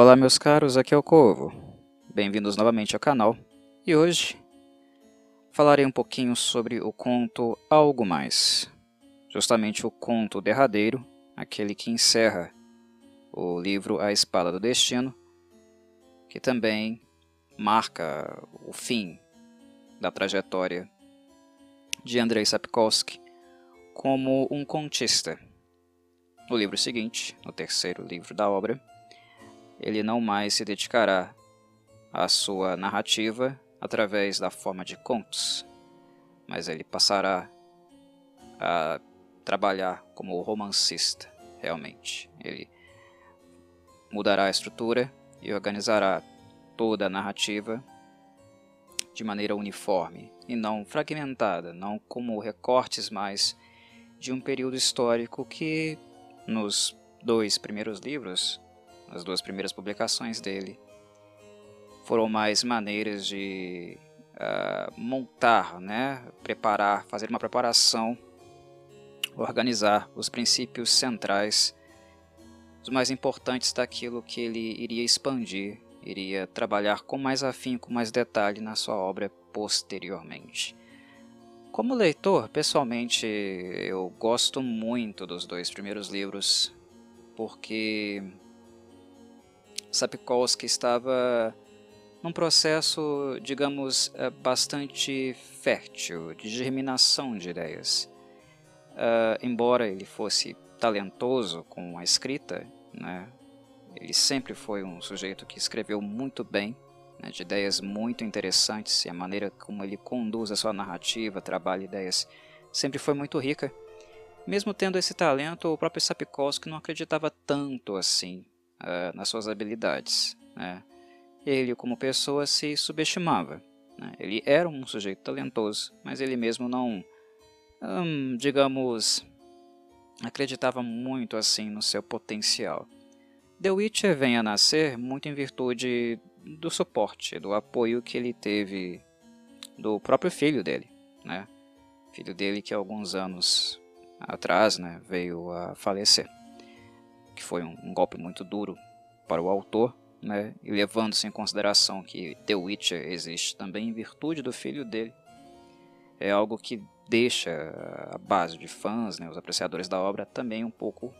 Olá meus caros, aqui é o Corvo. Bem-vindos novamente ao canal. E hoje falarei um pouquinho sobre o conto Algo Mais. Justamente o conto derradeiro, aquele que encerra o livro A Espada do Destino, que também marca o fim da trajetória de Andrei Sapkowski como um contista. No livro seguinte, no terceiro livro da obra, ele não mais se dedicará à sua narrativa através da forma de contos, mas ele passará a trabalhar como romancista, realmente. Ele mudará a estrutura e organizará toda a narrativa de maneira uniforme e não fragmentada, não como recortes mais de um período histórico que nos dois primeiros livros as duas primeiras publicações dele, foram mais maneiras de uh, montar, né, preparar, fazer uma preparação, organizar os princípios centrais, os mais importantes daquilo que ele iria expandir, iria trabalhar com mais afinco, com mais detalhe na sua obra posteriormente. Como leitor, pessoalmente, eu gosto muito dos dois primeiros livros, porque Sapkowski estava num processo, digamos, eh, bastante fértil de germinação de ideias. Uh, embora ele fosse talentoso com a escrita, né, ele sempre foi um sujeito que escreveu muito bem, né, de ideias muito interessantes, e a maneira como ele conduz a sua narrativa, trabalha ideias, sempre foi muito rica. Mesmo tendo esse talento, o próprio Sapkowski não acreditava tanto assim uh, nas suas habilidades. Né? Ele, como pessoa, se subestimava. Né? Ele era um sujeito talentoso, mas ele mesmo não, hum, digamos, acreditava muito assim no seu potencial. The Witcher vem a nascer muito em virtude do suporte, do apoio que ele teve do próprio filho dele, né? Filho dele que alguns anos atrás, né, veio a falecer que foi um, um golpe muito duro para o autor, né, e levando-se em consideração que The Witcher existe também em virtude do filho dele, é algo que deixa a base de fãs, né, os apreciadores da obra, também um pouco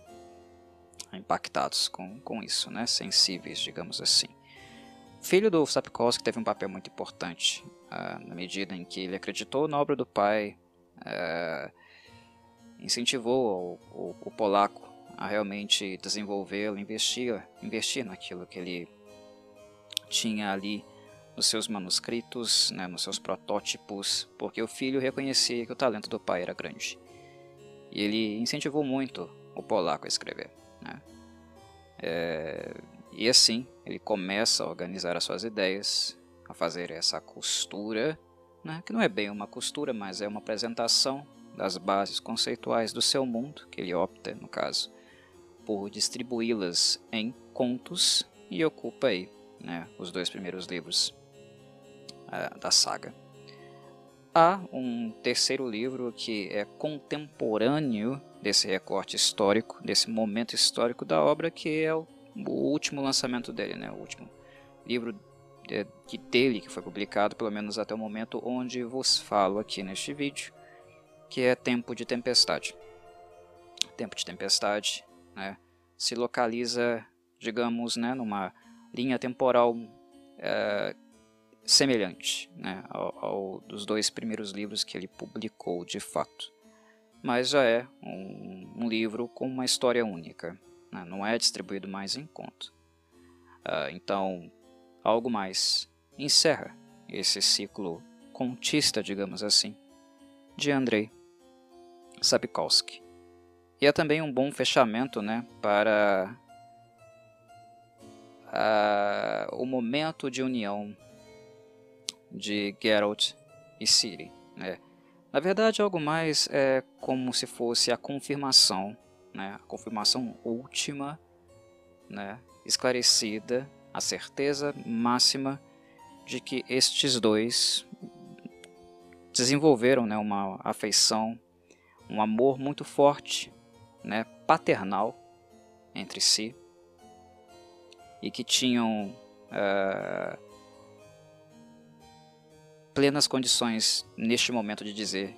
impactados com, com isso, né, sensíveis, digamos assim. Filho do Sapkowski teve um papel muito importante, uh, na medida em que ele acreditou na obra do pai, uh, incentivou o, o, o polaco a realmente desenvolvê-lo, investir, investir naquilo que ele tinha ali nos seus manuscritos, né, nos seus protótipos, porque o filho reconhecia que o talento do pai era grande. E ele incentivou muito o polaco a escrever. Né? É, e assim, ele começa a organizar as suas ideias, a fazer essa costura, né, que não é bem uma costura, mas é uma apresentação das bases conceituais do seu mundo, que ele opta, no caso, por distribuí-las em contos e ocupa aí né, os dois primeiros livros uh, da saga. Há um terceiro livro que é contemporâneo desse recorte histórico, desse momento histórico da obra, que é o, o último lançamento dele, né, o último livro de, de dele que foi publicado, pelo menos até o momento onde vos falo aqui neste vídeo, que é Tempo de Tempestade. Tempo de Tempestade né, se localiza, digamos, né, numa linha temporal é, semelhante né, ao, ao, dos dois primeiros livros que ele publicou de fato. Mas já é um, um livro com uma história única, né, não é distribuído mais em conto. Uh, então, algo mais encerra esse ciclo contista, digamos assim, de Andrei Sapkowski. E é também um bom fechamento né, para uh, o momento de união de Geralt e Ciri. Né? Na verdade, algo mais é como se fosse a confirmação, né? a confirmação última, né? esclarecida, a certeza máxima de que estes dois desenvolveram né, uma afeição, um amor muito forte né, paternal entre si. e que tinham uh, plenas condições neste momento de dizer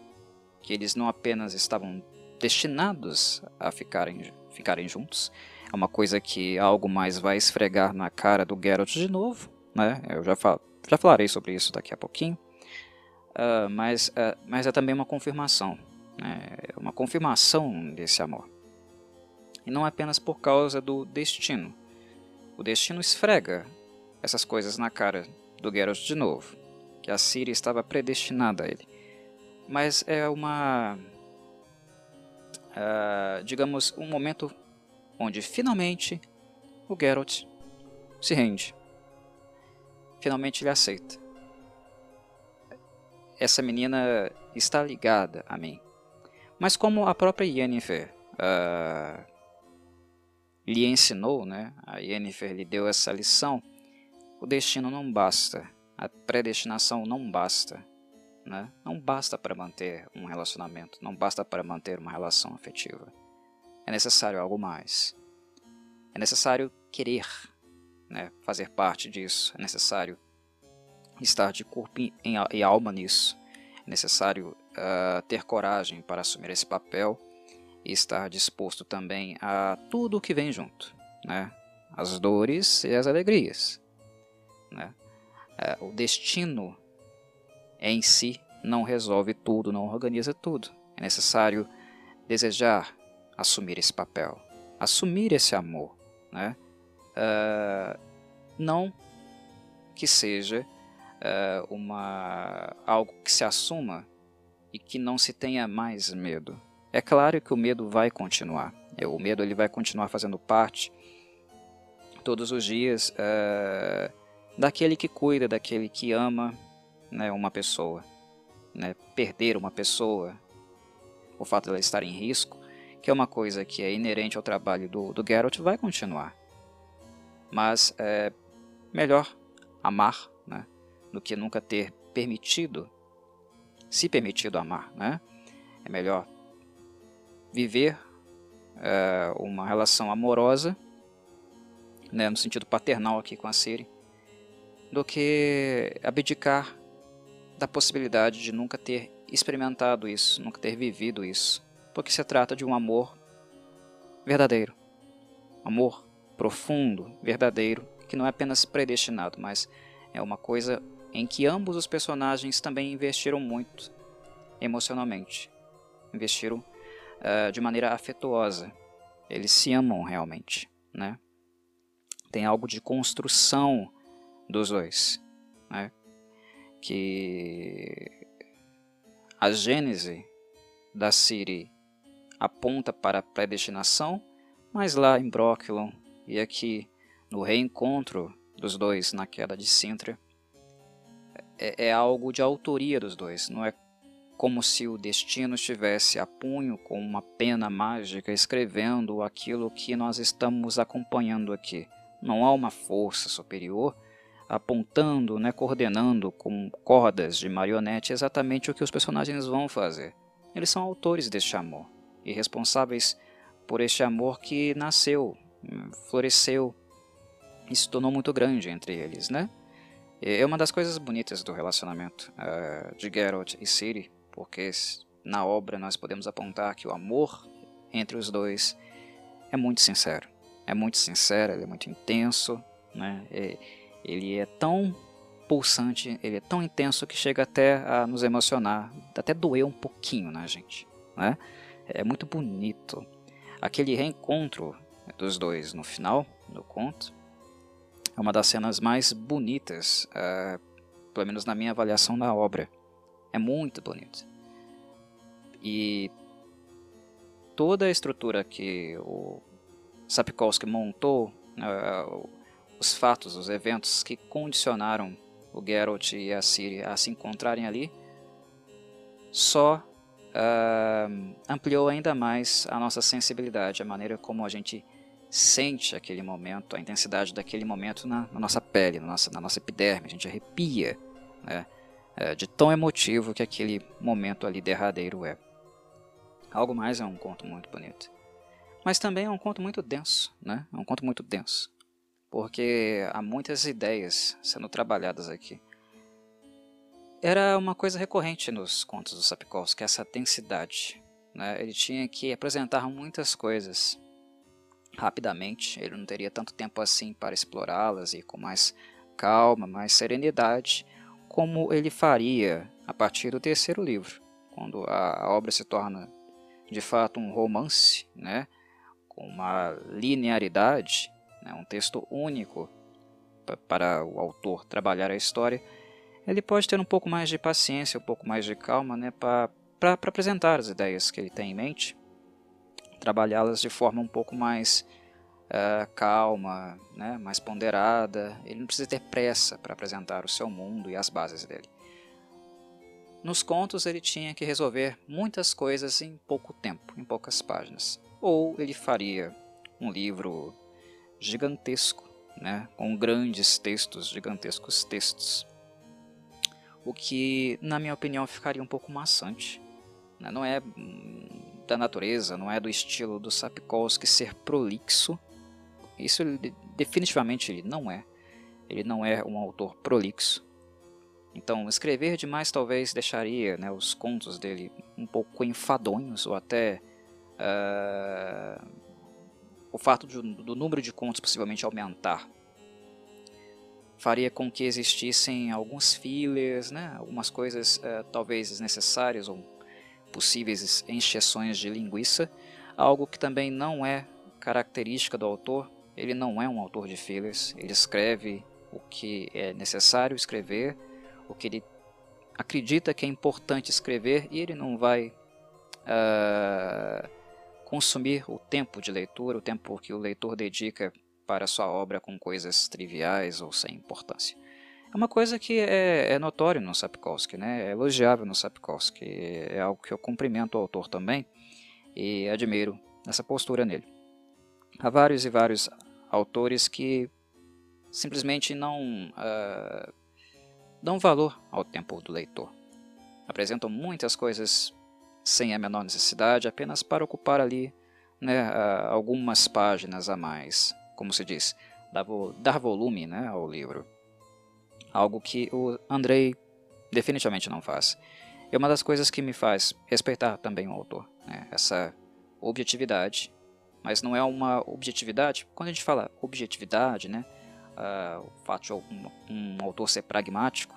que eles não apenas estavam destinados a ficarem, ficarem juntos, é uma coisa que algo mais vai esfregar na cara do Geralt de novo, né? Eu já, fal já falarei sobre isso daqui a pouquinho. Uh, mas, uh, mas é também uma confirmação, né? É uma confirmação desse amor. E não apenas por causa do destino. O destino esfrega essas coisas na cara do Geralt de novo, que a Ciri estava predestinada a ele. Mas é uma, uh, digamos, um momento onde finalmente o Geralt se rende. Finalmente ele aceita. Essa menina está ligada a mim. Mas como a própria Yennefer uh, lhe ensinou, né? a Yennefer lhe deu essa lição, o destino não basta, a predestinação não basta. Né? Não basta para manter um relacionamento, não basta para manter uma relação afetiva. É necessário algo mais. É necessário querer né, fazer parte disso, é necessário estar de corpo e alma nisso, é necessário uh, ter coragem para assumir esse papel e estar disposto também a tudo o que vem junto, né? as dores e as alegrias. Né? É, o destino em si não resolve tudo, não organiza tudo. É necessário desejar assumir esse papel, assumir esse amor. Né? Uh, não que seja uh, uma, algo que se assuma e que não se tenha mais medo. É claro que o medo vai continuar. É, o medo ele vai continuar fazendo parte todos os dias uh, daquele que cuida, daquele que ama né, uma pessoa. Né, perder uma pessoa, o fato dela estar em risco, que é uma coisa que é inerente ao trabalho do, do Geralt, vai continuar. Mas é melhor amar né, do que nunca ter permitido, se permitido amar. Né? É melhor viver é, uma relação amorosa, né, no sentido paternal aqui com a Siri, do que abdicar da possibilidade de nunca ter experimentado isso, nunca ter vivido isso, porque se trata de um amor verdadeiro, amor profundo, verdadeiro, que não é apenas predestinado, mas é uma coisa em que ambos os personagens também investiram muito emocionalmente, investiram uh, de maneira afetuosa, eles se amam realmente, né? Tem algo de construção dos dois, né? que a gênese da Siri aponta para a predestinação, mas lá em Brocklon e aqui no reencontro dos dois na queda de Sintra, é, é algo de autoria dos dois, não é como se o destino estivesse a punho com uma pena mágica escrevendo aquilo que nós estamos acompanhando aqui. Não há uma força superior apontando, né, coordenando com cordas de marionete exatamente o que os personagens vão fazer. Eles são autores deste amor e responsáveis por este amor que nasceu, floresceu e se tornou muito grande entre eles, né? É uma das coisas bonitas do relacionamento uh, de Geralt e Ciri, porque na obra nós podemos apontar que o amor entre os dois é muito sincero. É muito sincero, é muito intenso, né? Ele é tão pulsante, ele é tão intenso que chega até a nos emocionar, até doer um pouquinho na gente. Né? É muito bonito. Aquele reencontro dos dois no final do conto é uma das cenas mais bonitas, uh, pelo menos na minha avaliação da obra. É muito bonito. E toda a estrutura que o Sapkowski montou, uh, os fatos, os eventos que condicionaram o Geralt e a Ciri a se encontrarem ali, só uh, ampliou ainda mais a nossa sensibilidade, a maneira como a gente sente aquele momento, a intensidade daquele momento na, na nossa pele, na nossa, na nossa epiderme, a gente arrepia, né? É, de tão emotivo que aquele momento ali derradeiro é. Algo mais é um conto muito bonito. Mas também é um conto muito denso, né? É um conto muito denso. porque há muitas ideias sendo trabalhadas aqui. Era uma coisa recorrente nos contos do Sapkowski, essa densidade. Né? Ele tinha que apresentar muitas coisas rapidamente, ele não teria tanto tempo assim para explorá-las e com mais calma, mais serenidade, como ele faria a partir do terceiro livro, quando a, obra se torna de fato um romance, né? com uma linearidade, né? um texto único para o autor trabalhar a história ele pode ter um pouco mais de paciência, um pouco mais de calma né, para apresentar as ideias que ele tem em mente, trabalhá-las de forma um pouco mais uh, calma, né, mais ponderada. Ele não precisa ter pressa para apresentar o seu mundo e as bases dele. Nos contos ele tinha que resolver muitas coisas em pouco tempo, em poucas páginas. Ou ele faria um livro gigantesco, né, com grandes textos, gigantescos textos o que, na minha opinião, ficaria um pouco maçante. Né? Não é hum, da natureza, não é do estilo do Sapkowski ser prolixo. Isso ele, definitivamente ele não é. Ele não é um autor prolixo. Então, escrever demais talvez deixaria né, os contos dele um pouco enfadonhos, ou até uh, o fato de, do número de contos possivelmente aumentar faria com que existissem alguns fillers, né, algumas coisas uh, talvez desnecessárias ou possíveis encheções de linguiça, algo que também não é característica do autor. Ele não é um autor de fillers, ele escreve o que é necessário escrever, o que ele acredita que é importante escrever e ele não vai uh, consumir o tempo de leitura, o tempo que o leitor dedica para sua obra com coisas triviais ou sem importância. É uma coisa que é, é notório no Sapkowski, né? é elogiável no Sapkowski, é algo que eu cumprimento o autor também e admiro essa postura nele. Há vários e vários autores que simplesmente não uh, dão valor ao tempo do leitor. Apresentam muitas coisas sem a menor necessidade, apenas para ocupar ali né, uh, algumas páginas a mais como se diz, dar volume né, ao livro. Algo que o Andrei definitivamente não faz. É uma das coisas que me faz respeitar também o autor, né, essa objetividade. Mas não é uma objetividade, quando a gente fala objetividade, né, uh, o fato de um, um, autor ser pragmático,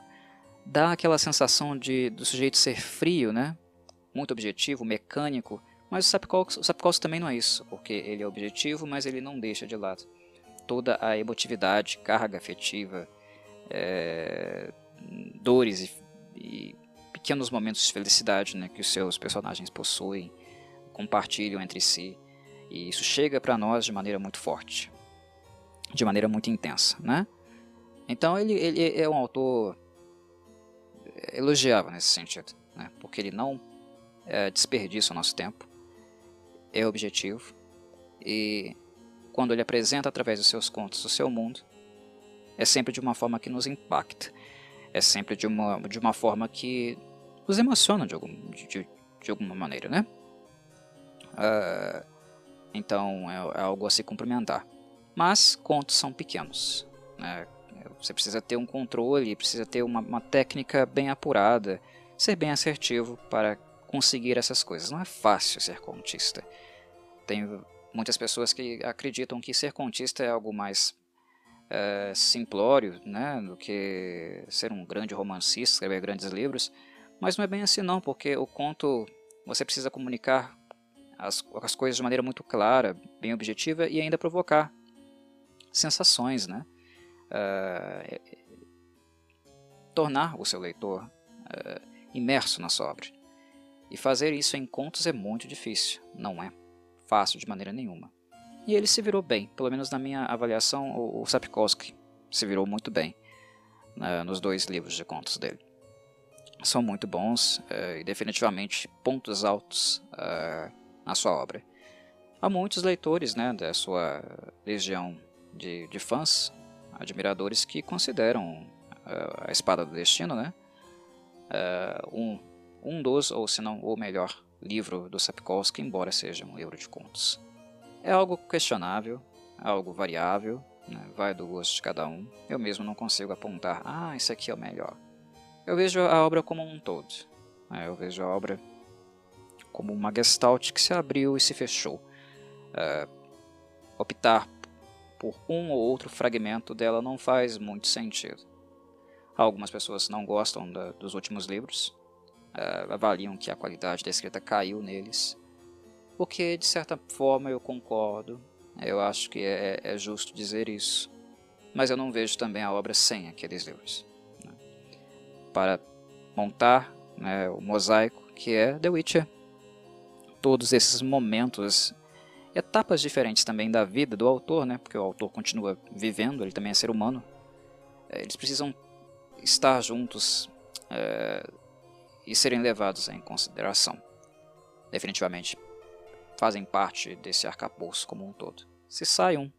dá aquela sensação de do sujeito ser frio, né, muito objetivo, mecânico, mas o Sapkowski, o Sapkowski também não é isso, porque ele é objetivo, mas ele não deixa de lado toda a emotividade, carga afetiva, é, dores e, e, pequenos momentos de felicidade né, que os seus personagens possuem, compartilham entre si. E isso chega para nós de maneira muito forte, de maneira muito intensa. Né? Então ele, ele é um autor elogiável nesse sentido, né? porque ele não é, desperdiça o nosso tempo, é objetivo e quando ele apresenta através dos seus contos o seu mundo, é sempre de uma forma que nos impacta, é sempre de uma, de uma forma que nos emociona de, algum, de, de alguma maneira, né? Uh, então é, é, algo a se cumprimentar. Mas contos são pequenos, né? Você precisa ter um controle, precisa ter uma, uma técnica bem apurada, ser bem assertivo para conseguir essas coisas. Não é fácil ser contista. Tem muitas pessoas que acreditam que ser contista é algo mais é, simplório né, do que ser um grande romancista, escrever grandes livros, mas não é bem assim não, porque o conto você precisa comunicar as, as coisas de maneira muito clara, bem objetiva e ainda provocar sensações, né? Uh, tornar o seu leitor uh, imerso na obra. E fazer isso em contos é muito difícil, não é? fácil de maneira nenhuma. E ele se virou bem, pelo menos na minha avaliação, o, Sapkowski se virou muito bem né, nos dois livros de contos dele. São muito bons uh, e definitivamente pontos altos uh, na sua obra. Há muitos leitores né, da sua legião de, de fãs, admiradores, que consideram uh, A Espada do Destino né, um, um dos, ou se não o melhor livro do Sapkowski, embora seja um livro de contos. É algo questionável, é algo variável, né? vai do gosto de cada um. Eu mesmo não consigo apontar, ah, esse aqui é o melhor. Eu vejo a obra como um todo. Né? Eu vejo a obra como uma gestalt que se abriu e se fechou. Uh, optar por um ou outro fragmento dela não faz muito sentido. Algumas pessoas não gostam da, dos últimos livros, uh, avaliam que a qualidade da escrita caiu neles, o que de certa forma eu concordo, eu acho que é, é justo dizer isso, mas eu não vejo também a obra sem aqueles livros. Né? Para montar né, o mosaico que é The Witcher, todos esses momentos, etapas diferentes também da vida do autor, né? Porque o autor continua vivendo, ele também é ser humano. É, eles precisam estar juntos é, e serem levados em consideração. Definitivamente fazem parte desse arcabouço como um todo. Se sai um,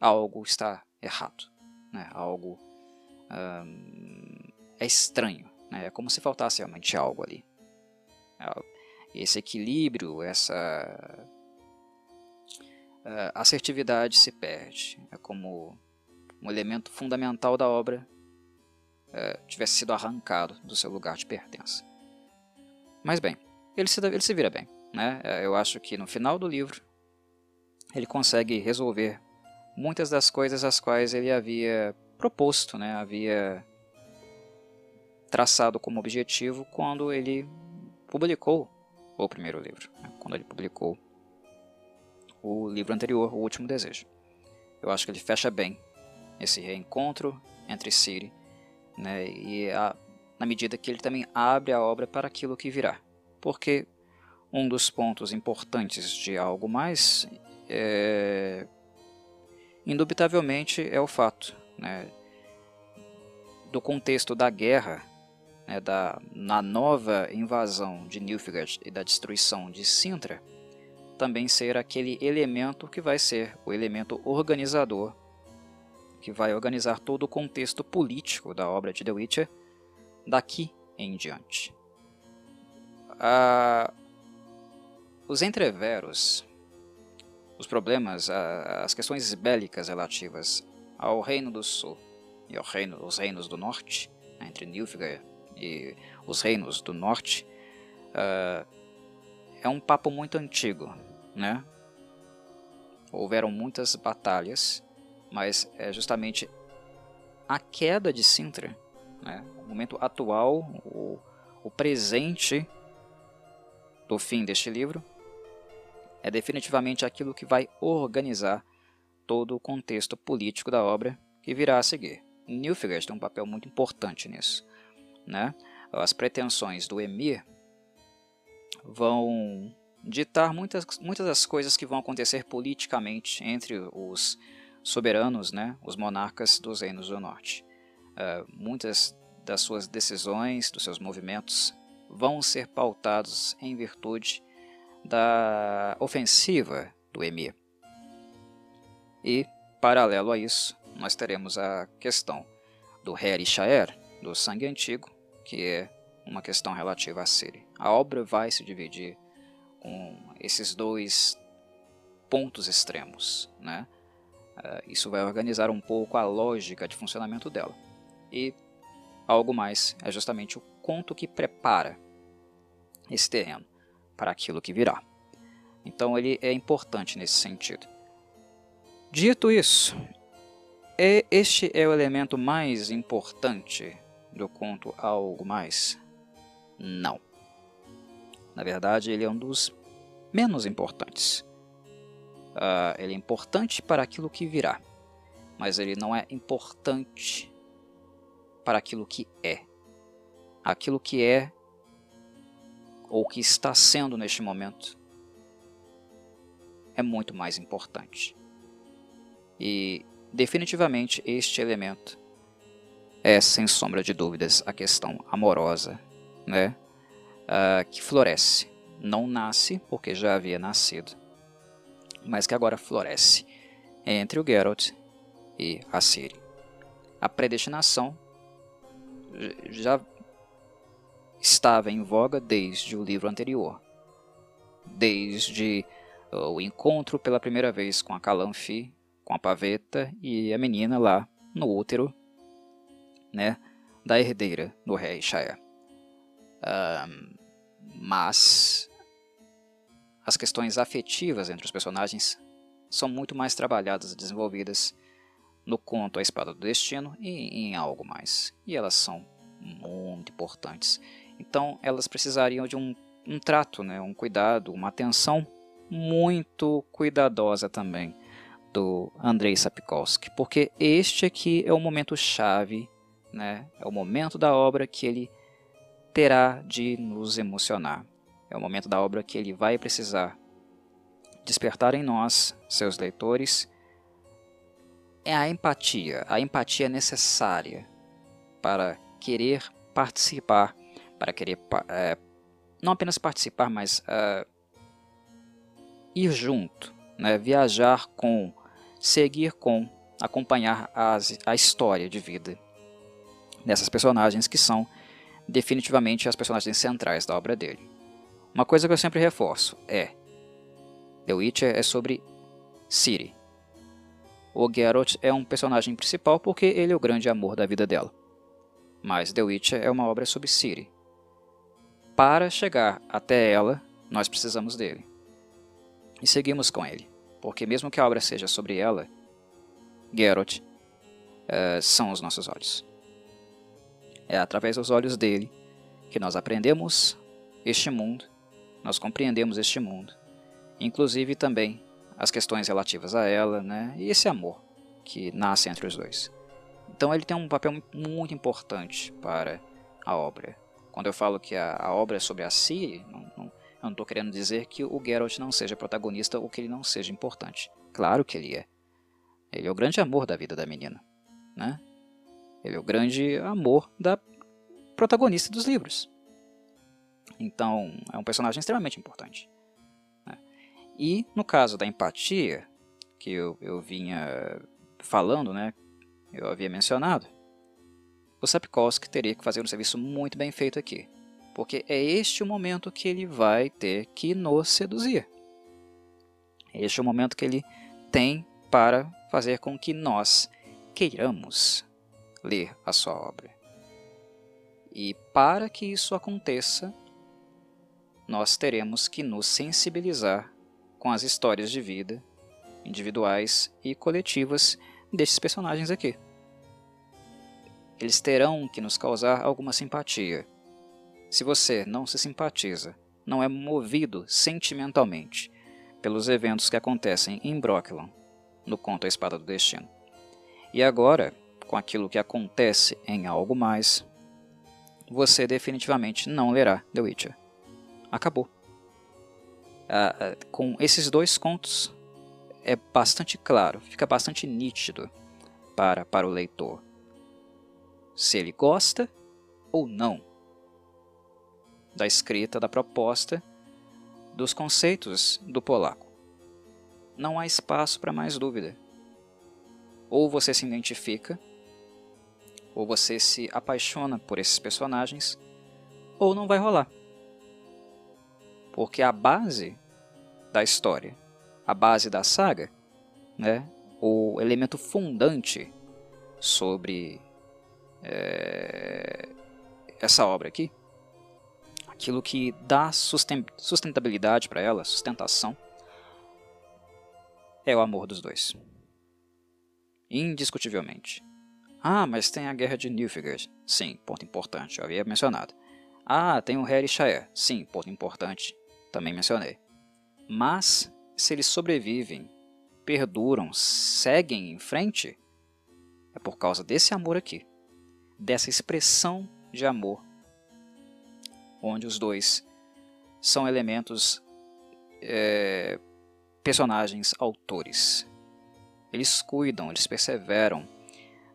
algo está errado, né? Algo hum, é estranho, né? É como se faltasse realmente algo ali. É esse equilíbrio, essa uh, assertividade se perde. É como um elemento fundamental da obra uh, tivesse sido arrancado do seu lugar de pertença. Mas bem, ele se, ele se vira bem. Né? Eh, eu acho que no final do livro ele consegue resolver muitas das coisas as quais ele havia proposto, né? havia traçado como objetivo quando ele publicou o primeiro livro, né, quando ele publicou o livro anterior, O Último Desejo. Eu acho que ele fecha bem esse reencontro entre Siri né, e a, na medida que ele também abre a obra para aquilo que virá. Porque um dos pontos importantes de algo mais, é, indubitavelmente, é o fato né, do contexto da guerra né, da, na nova invasão de Nilfgaard e da destruição de Sintra, também ser aquele elemento que vai ser o elemento organizador, que vai organizar todo o contexto político da obra de The Witcher daqui em diante. Ah, os entreveros, os problemas, as questões bélicas relativas ao Reino do Sul e ao reino, aos reinos do Norte, né, entre Nilfgaard e os reinos do norte, uh, é um papo muito antigo, né? Houveram muitas batalhas, mas é justamente a queda de Sintra, né? o momento atual, o, o presente do fim deste livro, é definitivamente aquilo que vai organizar todo o contexto político da obra que virá a seguir. Nilfgaard tem um papel muito importante nisso né, as pretensões do emir vão ditar muitas, muitas das coisas que vão acontecer politicamente entre os soberanos, né, os monarcas dos reinos do norte. Uh, muitas das suas decisões, dos seus movimentos, vão ser pautados em virtude da ofensiva do emir. E, paralelo a isso, nós teremos a questão do Heri Shaer, do sangue antigo, que é uma questão relativa a Siri. A obra vai se dividir com esses dois pontos extremos, né? Uh, isso vai organizar um pouco a lógica de funcionamento dela. E algo mais é justamente o conto que prepara esse terreno para aquilo que virá. Então ele é importante nesse sentido. Dito isso, é, este é o elemento mais importante do conto algo mais? Não. Na verdade, ele é um dos menos importantes. Uh, ele é importante para aquilo que virá, mas ele não é importante para aquilo que é. Aquilo que é ou que está sendo neste momento é muito mais importante. E definitivamente este elemento é, sem sombra de dúvidas, a questão amorosa, né? Uh, que floresce. Não nasce, porque já havia nascido, mas que agora floresce entre o Geralt e a Ciri. A predestinação já estava em voga desde o livro anterior, desde o encontro pela primeira vez com a Calanfi com a paveta e a menina lá no útero, né, da herdeira do rei Shaya. Um, mas as questões afetivas entre os personagens são muito mais trabalhadas e desenvolvidas no conto A Espada do Destino e em algo mais. E elas são muito importantes. Então elas precisariam de um, um trato, né, um cuidado, uma atenção muito cuidadosa também do Andrei Sapkowski, porque este aqui é o momento chave, né? É o momento da obra que ele terá de nos emocionar. É o momento da obra que ele vai precisar despertar em nós, seus leitores, é a empatia. A empatia necessária para querer participar, para querer é, não apenas participar, mas é, ir junto, né? viajar com, seguir com, acompanhar as, a história de vida dessas personagens que são definitivamente as personagens centrais da obra dele. Uma coisa que eu sempre reforço é The Witcher é sobre Ciri. O Geralt é um personagem principal porque ele é o grande amor da vida dela. Mas The Witcher é uma obra sobre Ciri. Para chegar até ela, nós precisamos dele. E seguimos com ele, porque mesmo que a obra seja sobre ela, Geralt uh, são os nossos olhos. É através dos olhos dele que nós aprendemos este mundo, nós compreendemos este mundo, inclusive também as questões relativas a ela, né, e esse amor que nasce entre os dois. Então ele tem um papel muito importante para a obra. Quando eu falo que a, a obra é sobre a Ciri, não, não, eu não estou querendo dizer que o Geralt não seja protagonista ou que ele não seja importante. Claro que ele é. Ele é o grande amor da vida da menina. Né? Ele é o grande amor da protagonista dos livros. Então, é um personagem extremamente importante. Né? E no caso da empatia, que eu, eu vinha falando, né, eu havia mencionado, o Sapkowski teria que fazer um serviço muito bem feito aqui, porque é este o momento que ele vai ter que nos seduzir. Este é o momento que ele tem para fazer com que nós queiramos ler a sua obra. E para que isso aconteça, nós teremos que nos sensibilizar com as histórias de vida, individuais e coletivas desses personagens aqui. Eles terão que nos causar alguma simpatia. Se você não se simpatiza, não é movido sentimentalmente pelos eventos que acontecem em Brooklyn, no conto A Espada do Destino. E agora, com aquilo que acontece em algo mais, você definitivamente não lerá The Witcher. Acabou. Ah, ah, com esses dois contos, é bastante claro, fica bastante nítido para, para o leitor se ele gosta ou não da escrita, da proposta, dos conceitos do polaco. Não há espaço para mais dúvida. Ou você se identifica ou você se apaixona por esses personagens, ou não vai rolar. Porque a base da história, a base da saga, né, o elemento fundante sobre é, essa obra aqui, aquilo que dá sustentabilidade para ela, sustentação, é o amor dos dois. Indiscutivelmente. Ah, mas tem a guerra de Nilfgaard. Sim, ponto importante, eu havia mencionado. Ah, tem o Harry Shire. Sim, ponto importante, também mencionei. Mas, se eles sobrevivem, perduram, seguem em frente, é por causa desse amor aqui. Dessa expressão de amor, onde os dois são elementos, é, personagens, autores. Eles cuidam, eles perseveram,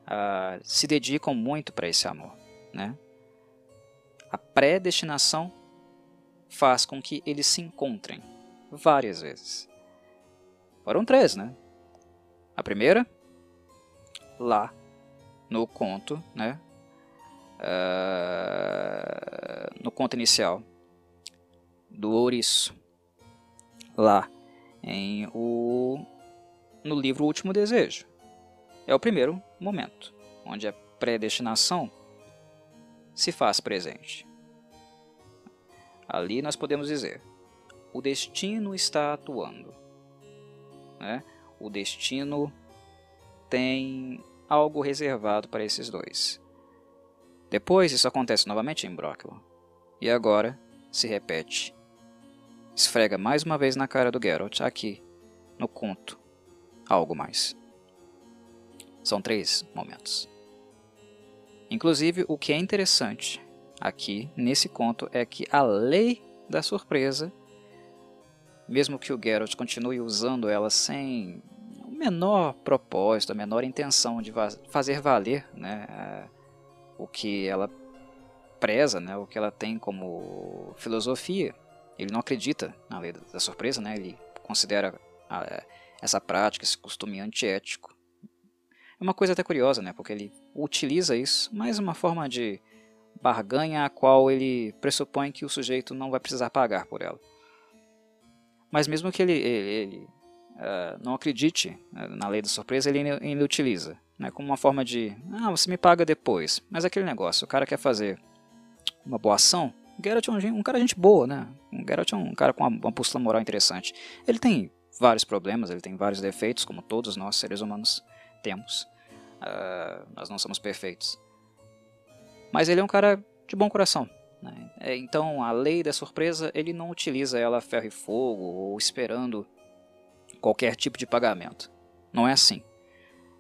uh, se dedicam muito para esse amor. Né? A predestinação faz com que eles se encontrem várias vezes. Foram três, né? A primeira, lá no conto, né? Uh, no conto inicial do ouriço, lá em o no livro O Último Desejo. É o primeiro momento, onde a predestinação se faz presente. Ali nós podemos dizer: o destino está atuando. Né? O destino tem algo reservado para esses dois. Depois isso acontece novamente em Brocklow. E agora se repete. Esfrega mais uma vez na cara do Geralt, aqui, no conto. Algo mais. São três momentos. Inclusive, o que é interessante aqui nesse conto é que a lei da surpresa, mesmo que o Geralt continue usando ela sem o menor propósito, a menor intenção de fazer valer né, o que ela preza, né, o que ela tem como filosofia, ele não acredita na lei da surpresa, né, ele considera a, essa prática, esse costume antiético. É uma coisa até curiosa, né? Porque ele utiliza isso, mais uma forma de barganha a qual ele pressupõe que o sujeito não vai precisar pagar por ela. Mas mesmo que ele, ele, ele uh, não acredite uh, na lei da surpresa, ele ainda utiliza, né? Como uma forma de, ah, você me paga depois. Mas aquele negócio, o cara quer fazer uma boa ação, Geralt é um, um cara gente boa, né? O Geralt é um cara com uma, uma postura moral interessante. Ele tem vários problemas, ele tem vários defeitos, como todos nós seres humanos temos. Uh, nós não somos perfeitos. Mas ele é um cara de bom coração. Né? É, então, a lei da surpresa, ele não utiliza ela a ferro e fogo ou esperando qualquer tipo de pagamento. Não é assim.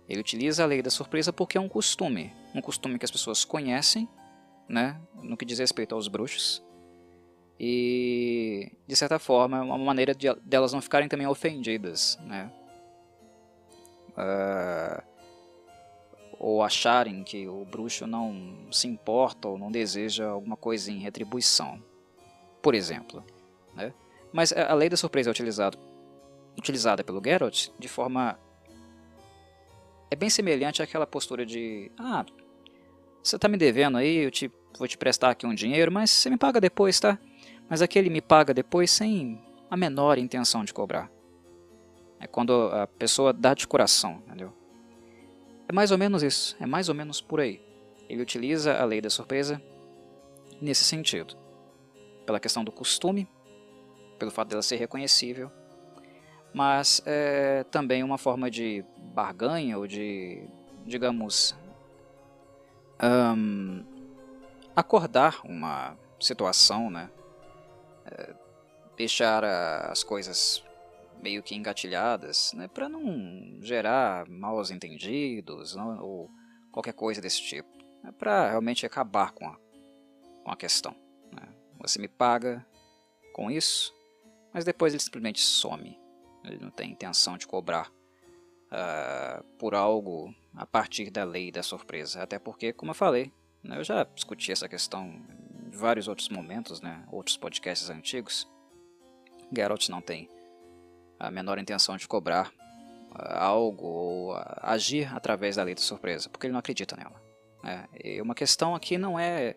Ele utiliza a lei da surpresa porque é um costume. Um costume que as pessoas conhecem, né, no que diz respeito aos bruxos. E, de certa forma, é uma maneira de, delas não ficarem também ofendidas. Né? Uh, ou acharem que o bruxo não se importa ou não deseja alguma coisa em retribuição, por exemplo. Né? Mas a lei da surpresa é utilizado, utilizada pelo Geralt de forma é bem semelhante àquela postura de ah, você está me devendo aí, eu te, vou te prestar aqui um dinheiro, mas você me paga depois, tá? Mas aquele me paga depois sem a menor intenção de cobrar. É quando a pessoa dá de coração, entendeu? É mais ou menos isso, é mais ou menos por aí. Ele utiliza a lei da surpresa nesse sentido. Pela questão do costume, pelo fato dela ser reconhecível, mas é também uma forma de barganha ou de, digamos, um, acordar uma situação, né? É, deixar as coisas meio que engatilhadas, né, para não gerar maus entendidos não, ou qualquer coisa desse tipo. É para realmente acabar com a, com a questão. Né. Você me paga com isso, mas depois ele simplesmente some. Ele não tem intenção de cobrar uh, por algo a partir da lei da surpresa. Até porque, como eu falei, né, eu já discuti essa questão em vários outros momentos, né, outros podcasts antigos. Geralt não tem a menor intenção de cobrar ah, algo ou agir através da lei da surpresa, porque ele não acredita nela. Né? E uma questão aqui não é,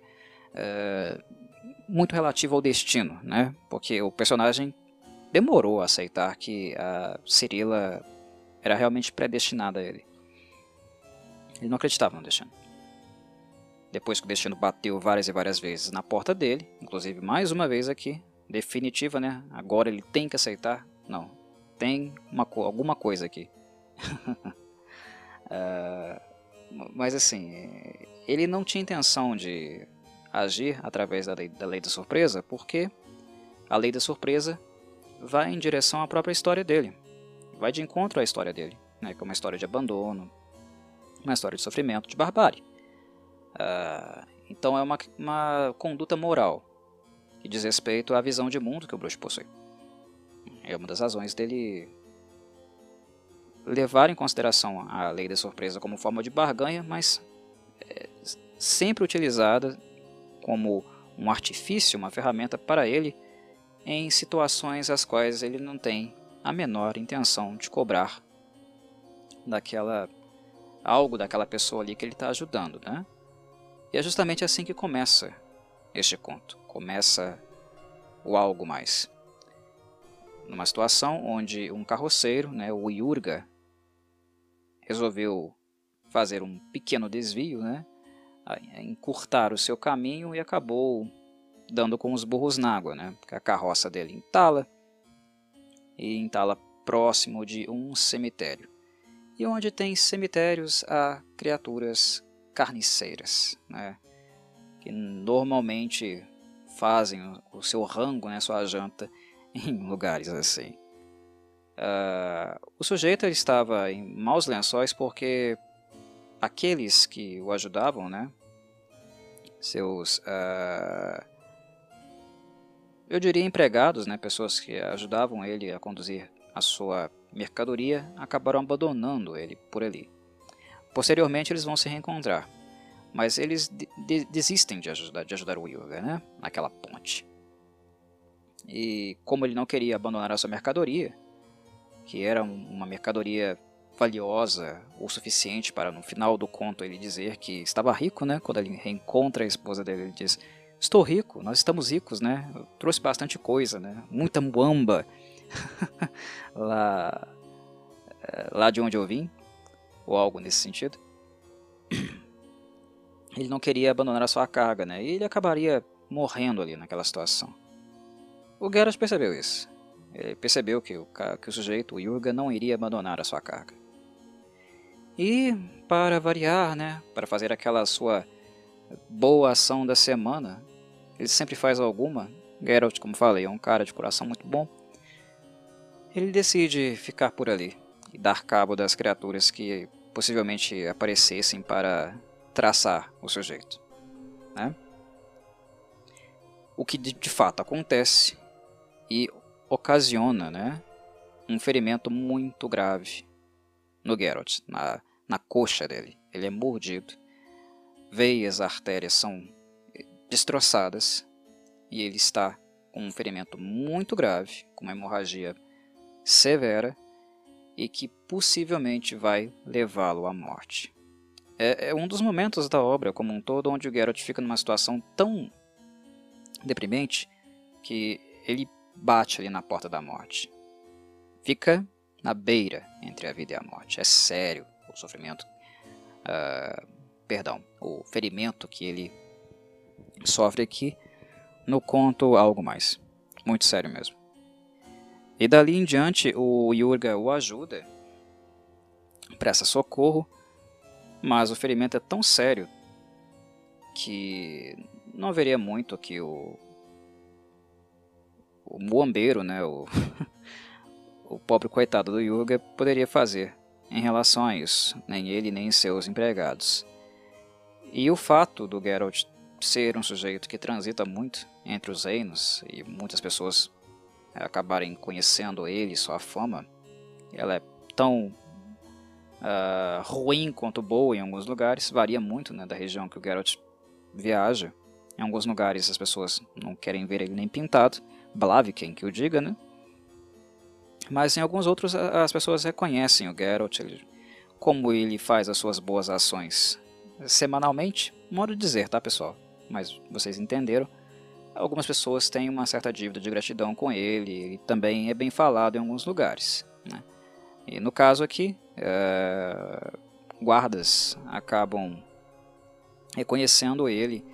é muito relativa ao destino, né? porque o personagem demorou a aceitar que a Cirila era realmente predestinada a ele. Ele não acreditava no destino. Depois que o destino bateu várias e várias vezes na porta dele, inclusive mais uma vez aqui, definitiva, né? Agora ele tem que aceitar. Não, tem uma, alguma coisa aqui. uh, mas assim, ele não tinha intenção de agir através da lei, da lei da surpresa, porque a lei da surpresa vai em direção à própria história dele, vai de encontro à história dele, né, que é uma história de abandono, uma história de sofrimento, de barbárie. Uh, então é uma, uma conduta moral que diz respeito à visão de mundo que o bruxo possui. É uma das razões dele levar em consideração a lei da surpresa como forma de barganha, mas é sempre utilizada como um artifício, uma ferramenta para ele em situações as quais ele não tem a menor intenção de cobrar daquela algo daquela pessoa ali que ele está ajudando, né? E é justamente assim que começa este conto. Começa o algo mais numa situação onde um carroceiro, né, o Yurga, resolveu fazer um pequeno desvio, né? encurtar o seu caminho e acabou dando com os burros na água, né? Porque a carroça dele entala e entala próximo de um cemitério. E onde tem cemitérios há criaturas carniceiras, né? Que normalmente fazem o seu rango, né, sua janta em lugares assim. Uh, o sujeito estava em maus lençóis porque aqueles que o ajudavam, né, seus, uh, eu diria empregados, né, pessoas que ajudavam ele a conduzir a sua mercadoria, acabaram abandonando ele por ali. Posteriormente eles vão se reencontrar, mas eles de de desistem de ajudar, de ajudar o Wilga, né, naquela ponte. E como ele não queria abandonar a sua mercadoria, que era uma mercadoria valiosa o suficiente para no final do conto ele dizer que estava rico, né? Quando ele reencontra a esposa dele, ele diz: "Estou rico, nós estamos ricos, né? Eu trouxe bastante coisa, né? Muita muamba lá eh, lá de onde eu vim, ou algo nesse sentido. Ele não queria abandonar a sua carga, né? E ele acabaria morrendo ali naquela situação. O Geralt percebeu isso. Ele percebeu que o, que o sujeito, o Yurga, não iria abandonar a sua carga. E, para variar, né, para fazer aquela sua boa ação da semana, ele sempre faz alguma. Geralt, como falei, é um cara de coração muito bom. Ele decide ficar por ali e dar cabo das criaturas que possivelmente aparecessem para traçar o sujeito. Né? O que de, de fato acontece e ocasiona né, um ferimento muito grave no Geralt, na, na coxa dele. Ele é mordido, veias, artérias são destroçadas e ele está com um ferimento muito grave, com uma hemorragia severa e que possivelmente vai levá-lo à morte. É, é, um dos momentos da obra como um todo onde o Geralt fica numa situação tão deprimente que ele bate ali na porta da morte. Fica na beira entre a vida e a morte. É sério o sofrimento, uh, perdão, o ferimento que ele sofre aqui no conto algo mais. Muito sério mesmo. E dali em diante o Yurga o ajuda, presta socorro, mas o ferimento é tão sério que não haveria muito que o, o muambeiro, né, o, o pobre coitado do Yuga poderia fazer em relação a isso, nem ele nem seus empregados. E o fato do Geralt ser um sujeito que transita muito entre os reinos e muitas pessoas acabarem conhecendo ele, sua fama, ela é tão uh, ruim quanto boa em alguns lugares, varia muito né, da região que o Geralt viaja. Em alguns lugares as pessoas não querem ver ele nem pintado, Blaviken que o diga, né? Mas em alguns outros as pessoas reconhecem o Geralt, como ele faz as suas boas ações semanalmente, modo de dizer, tá pessoal? Mas vocês entenderam. Algumas pessoas têm uma certa dívida de gratidão com ele e também é bem falado em alguns lugares. Né? E no caso aqui, é, guardas acabam reconhecendo ele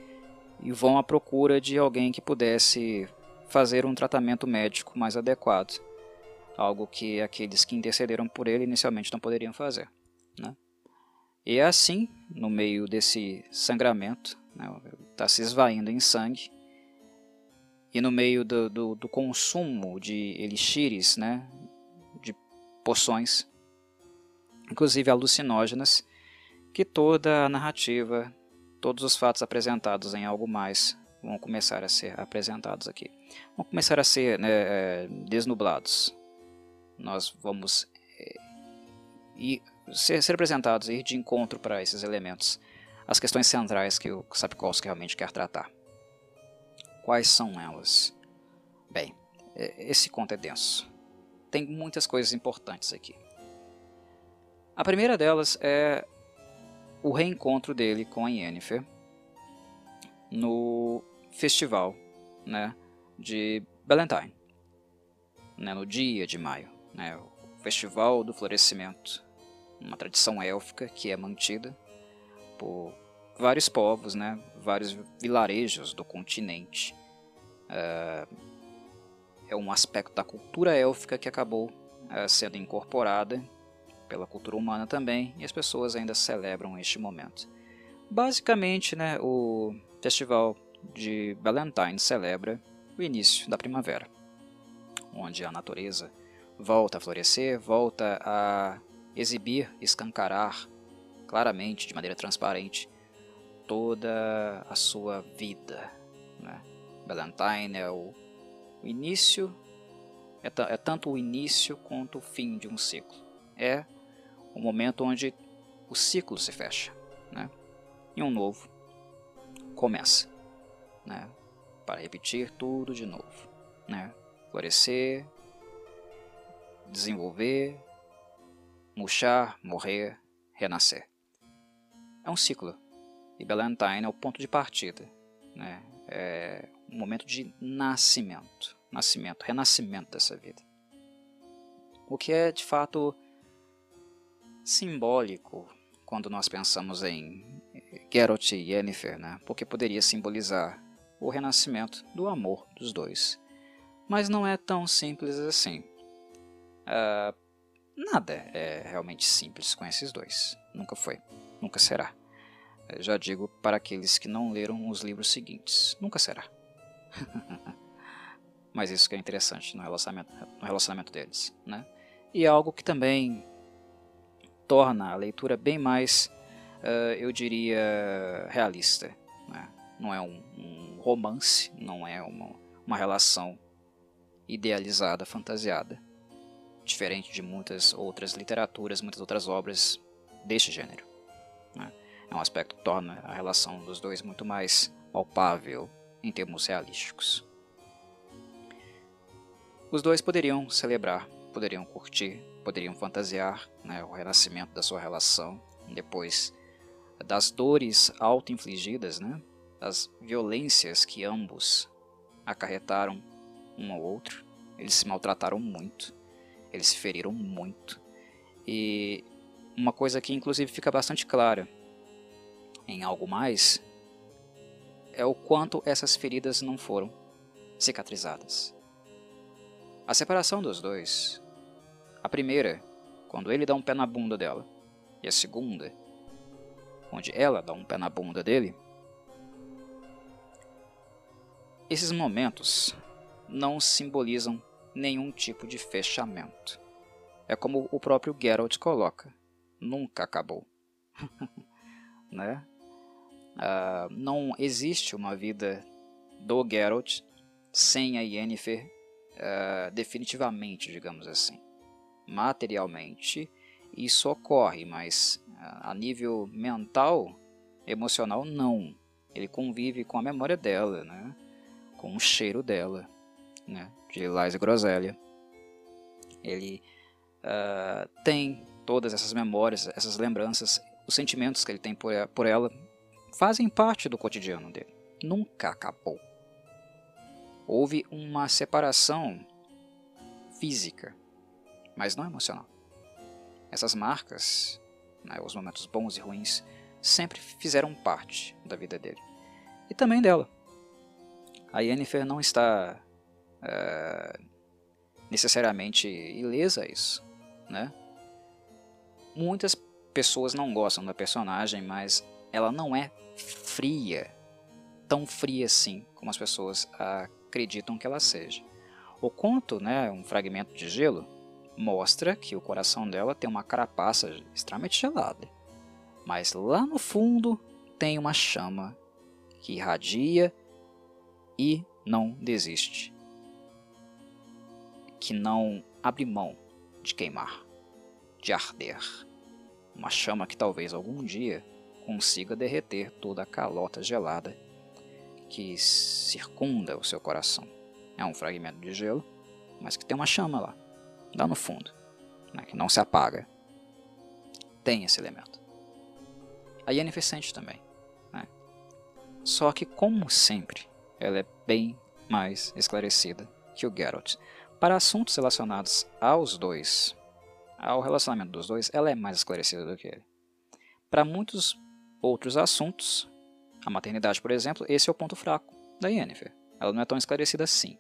e vão à procura de alguém que pudesse fazer um tratamento médico mais adequado algo que aqueles que intercederam por ele inicialmente não poderiam fazer. Né? E é assim, no meio desse sangramento, está né, tá se esvaindo em sangue, e no meio do, do, do consumo de elixires, né, de poções, inclusive alucinógenas, que toda a narrativa, todos os fatos apresentados em algo mais vão começar a ser apresentados aqui. Vão começar a ser né, é, desnublados, nós vamos é, ir, ser, ser apresentados, ir de encontro para esses elementos, as questões centrais que o Sapkowski realmente quer tratar. Quais são elas? Bem, esse conto é denso. Tem muitas coisas importantes aqui. A primeira delas é o reencontro dele com a Yennefer no festival né, de Valentine, né, no dia de maio né, o Festival do Florescimento, uma tradição élfica que é mantida por vários povos, né, vários vilarejos do continente. É, é um aspecto da cultura élfica que acabou é, sendo incorporada pela cultura humana também, e as pessoas ainda celebram este momento. Basicamente, né, o festival de Valentine celebra o início da primavera, onde a natureza volta a florescer, volta a exibir, escancarar claramente, de maneira transparente, toda a sua vida. Né? Valentine é o, início, é, é tanto o início quanto o fim de um ciclo. É o momento onde o ciclo se fecha né? e um novo começa né? Para repetir tudo de novo. Né? Florescer, desenvolver, murchar, morrer, renascer. É um ciclo e Valentine é o ponto de partida. Né? É um momento de nascimento, nascimento, renascimento dessa vida. O que é de fato simbólico quando nós pensamos em Geralt e Yennefer, né? porque poderia simbolizar o renascimento do amor dos dois. Mas não é tão simples assim. Uh, nada é realmente simples com esses dois. Nunca foi, nunca será. Eu já digo para aqueles que não leram os livros seguintes: nunca será. Mas isso que é interessante no relacionamento, no relacionamento deles. Né? E é algo que também torna a leitura bem mais, uh, eu diria, realista. Né? Não é um, um, romance, não é uma, uma relação idealizada, fantasiada, diferente de muitas outras literaturas, muitas outras obras deste gênero. Né? É um aspecto que torna a relação dos dois muito mais palpável em termos realísticos. Os dois poderiam celebrar, poderiam curtir, poderiam fantasiar né, o renascimento da sua relação depois das dores auto-infligidas, né, das violências que ambos acarretaram um ao outro. Eles se maltrataram muito, eles se feriram muito. E uma coisa que inclusive fica bastante clara em algo mais é o quanto essas feridas não foram cicatrizadas. A separação dos dois a primeira, quando ele dá um pé na bunda dela, e a segunda, onde ela dá um pé na bunda dele. Esses momentos não simbolizam nenhum tipo de fechamento. É como o próprio Geralt coloca: nunca acabou. né? Uh, não existe uma vida do Geralt sem a Yennefer uh, definitivamente, digamos assim materialmente isso ocorre, mas a nível mental, emocional, não. Ele convive com a memória dela, né? Com o cheiro dela, né? de Eliza Groselha. Ele uh, tem todas essas memórias, essas lembranças, os sentimentos que ele tem por, por ela fazem parte do cotidiano dele. Nunca acabou. Houve uma separação física, mas não emocional. Essas marcas, né, os momentos bons e ruins, sempre fizeram parte da vida dele. E também dela. A Yennefer não está é, necessariamente ilesa a isso. Né? Muitas pessoas não gostam da personagem, mas ela não é fria, tão fria assim como as pessoas acreditam que ela seja. O conto, né, um fragmento de gelo, mostra que o coração dela tem uma carapaça extremamente gelada. Mas lá no fundo tem uma chama que irradia e não desiste. Que não abre mão de queimar, de arder. Uma chama que talvez algum dia consiga derreter toda a calota gelada que circunda o seu coração. É um fragmento de gelo, mas que tem uma chama lá lá no fundo, né, que não se apaga. Tem esse elemento. A Yennefer sente também. Né? Só que, como sempre, ela é bem mais esclarecida que o Geralt. Para assuntos relacionados aos dois, ao relacionamento dos dois, ela é mais esclarecida do que ele. Para muitos outros assuntos, a maternidade, por exemplo, esse é o ponto fraco da Yennefer. Ela não é tão esclarecida assim.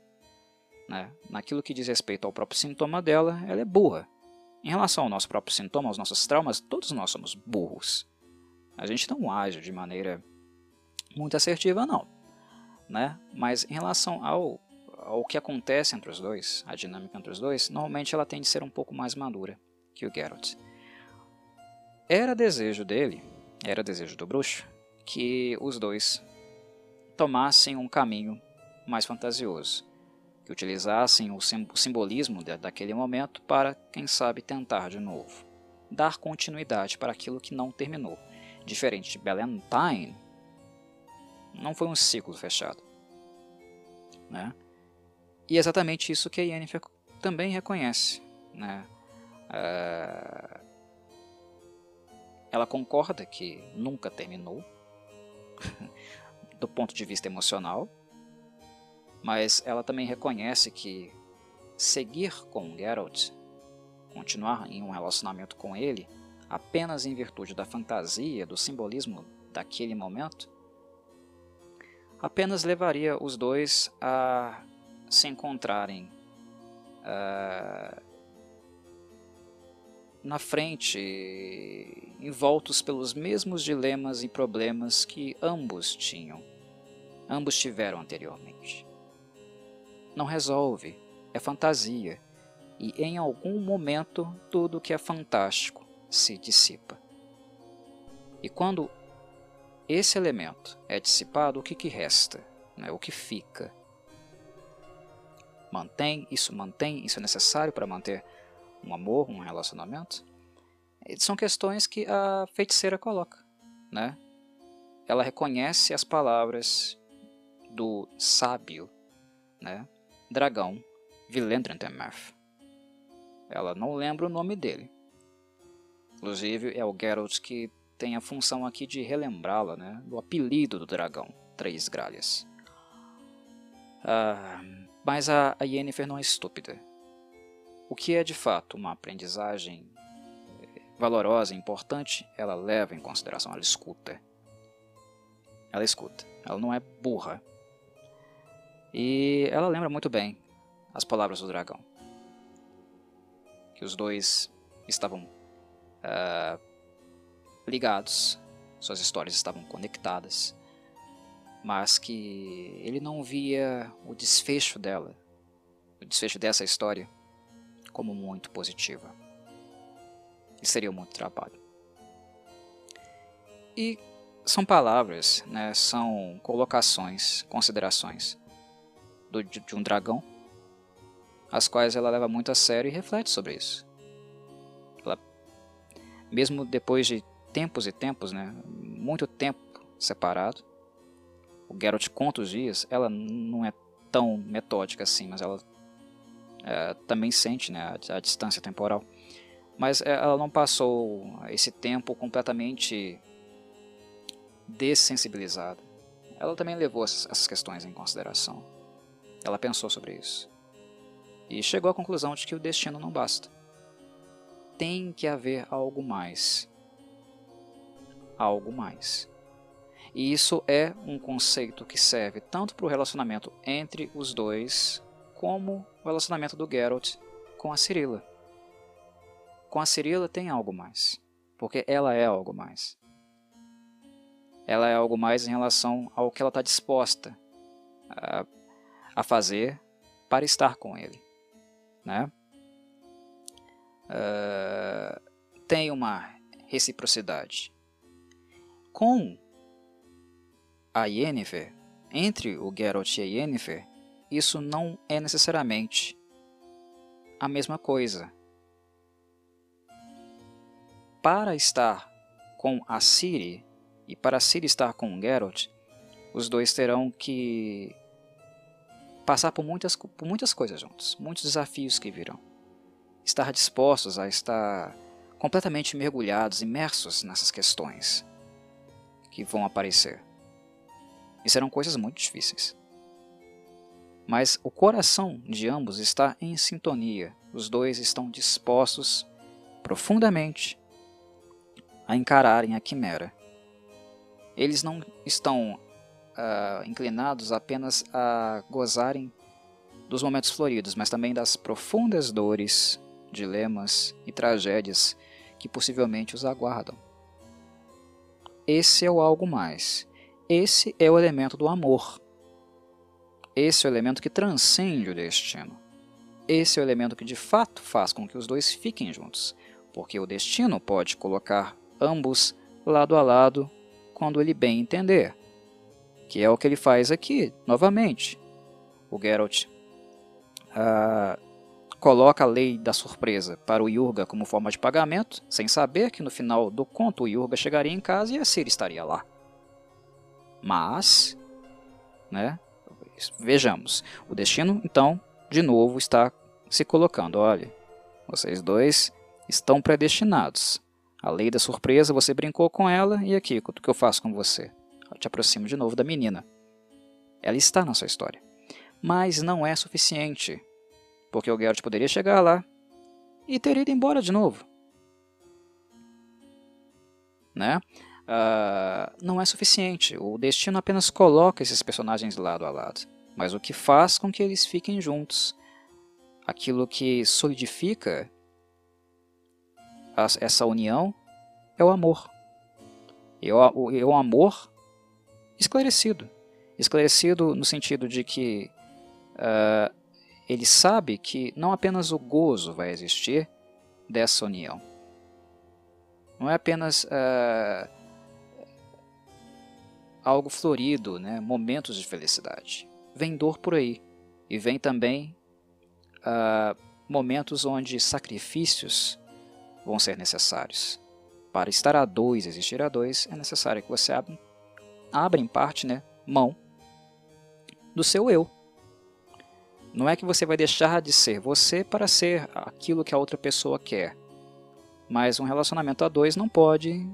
Né? Naquilo que diz respeito ao próprio sintoma dela, ela é burra. Em relação ao nosso próprio sintoma, aos nossos traumas, todos nós somos burros. A gente não age de maneira muito assertiva, não. Né? Mas em relação ao, ao que acontece entre os dois, a dinâmica entre os dois, normalmente ela tende a ser um pouco mais madura que o Geralt. Era desejo dele, era desejo do bruxo, que os dois tomassem um caminho mais fantasioso, que utilizassem o simbolismo daquele momento para, quem sabe, tentar de novo, dar continuidade para aquilo que não terminou. Diferente de Ballantine, não foi um ciclo fechado. Né? E é exatamente isso que a Yennefer também reconhece. Né? Uh, ela concorda que nunca terminou, do ponto de vista emocional, mas ela também reconhece que seguir com Geralt, continuar em um relacionamento com ele, apenas em virtude da fantasia, do simbolismo daquele momento, apenas levaria os dois a se encontrarem uh, na frente, envoltos pelos mesmos dilemas e problemas que ambos tinham, ambos tiveram anteriormente. Não resolve, é fantasia, e em algum momento tudo que é fantástico se dissipa. E quando esse elemento é dissipado, o que, que resta? Né? O que fica? Mantém, isso mantém, isso é necessário para manter um amor, um relacionamento? São questões que a feiticeira coloca. Né? Ela reconhece as palavras do sábio, né? dragão Vilendrentemeth. Ela não lembra o nome dele. Inclusive é o Geralt que tem a função aqui de relembrá-la né, do apelido do dragão, Três Gralhas. Ah, mas a, Yennefer não é estúpida. O que é de fato uma aprendizagem eh, valorosa, importante, ela leva em consideração, ela escuta. Ela escuta, ela não é burra. E ela lembra muito bem as palavras do dragão. Que os dois estavam uh, ligados, suas histórias estavam conectadas, mas que ele não via o desfecho dela, o desfecho dessa história, como muito positiva. E seria muito trabalho. E são palavras, né, são colocações, considerações do, de um dragão, as quais ela leva muito a sério e reflete sobre isso. Ela, mesmo depois de tempos e tempos, né? Muito tempo separado. O Geralt conta os dias, ela não é tão metódica assim, mas ela é, também sente né, a, a, distância temporal. Mas é, ela não passou esse tempo completamente dessensibilizada. Ela também levou essas, essas questões em consideração. Ela pensou sobre isso. E chegou à conclusão de que o destino não basta. Tem que haver algo mais algo mais. E isso é um conceito que serve tanto para o relacionamento entre os dois, como o relacionamento do Geralt com a Cirilla. Com a Cirilla tem algo mais, porque ela é algo mais. Ela é algo mais em relação ao que ela está disposta a, a, fazer para estar com ele. Né? Uh, tem uma reciprocidade com a Yennefer, entre o Geralt e a Yennefer, isso não é necessariamente a mesma coisa. Para estar com a Ciri e para Ciri estar com o Geralt, os dois terão que passar por muitas, por muitas coisas juntos, muitos desafios que virão. Estar dispostos a estar completamente mergulhados, imersos nessas questões que vão aparecer. E serão coisas muito difíceis. Mas o coração de ambos está em sintonia. Os dois estão dispostos profundamente a encararem a quimera. Eles não estão uh, inclinados apenas a gozarem dos momentos floridos, mas também das profundas dores, dilemas e tragédias que possivelmente os aguardam. Esse é o algo mais. Esse é o elemento do amor. Esse é o elemento que transcende o destino. Esse é o elemento que de fato faz com que os dois fiquem juntos, porque o destino pode colocar ambos lado a lado quando ele bem entender, que é o que ele faz aqui, novamente. O Geralt uh, coloca a lei da surpresa para o Yurga como forma de pagamento, sem saber que no final do conto o Yurga chegaria em casa e a Ciri estaria lá. Mas, né, vejamos, o destino então de novo está se colocando: olha, vocês dois estão predestinados. A lei da surpresa, você brincou com ela, e aqui, o que eu faço com você? Eu te aproximo de novo da menina. Ela está na sua história. Mas não é suficiente, porque o Geralt poderia chegar lá e ter ido embora de novo. Né? Uh, não é suficiente. O destino apenas coloca esses personagens lado a lado, mas o que faz com que eles fiquem juntos aquilo que solidifica essa união é o amor. E o, amor esclarecido. Esclarecido no sentido de que uh, ele sabe que não apenas o gozo vai existir dessa união. Não é apenas uh, algo florido, né? momentos de felicidade. Vem dor por aí. E vem também uh, momentos onde sacrifícios vão ser necessários. Para estar a dois, existir a dois, é necessário que você abra, abra em parte né, mão do seu eu. Não é que você vai deixar de ser você para ser aquilo que a outra pessoa quer. Mas um relacionamento a dois não pode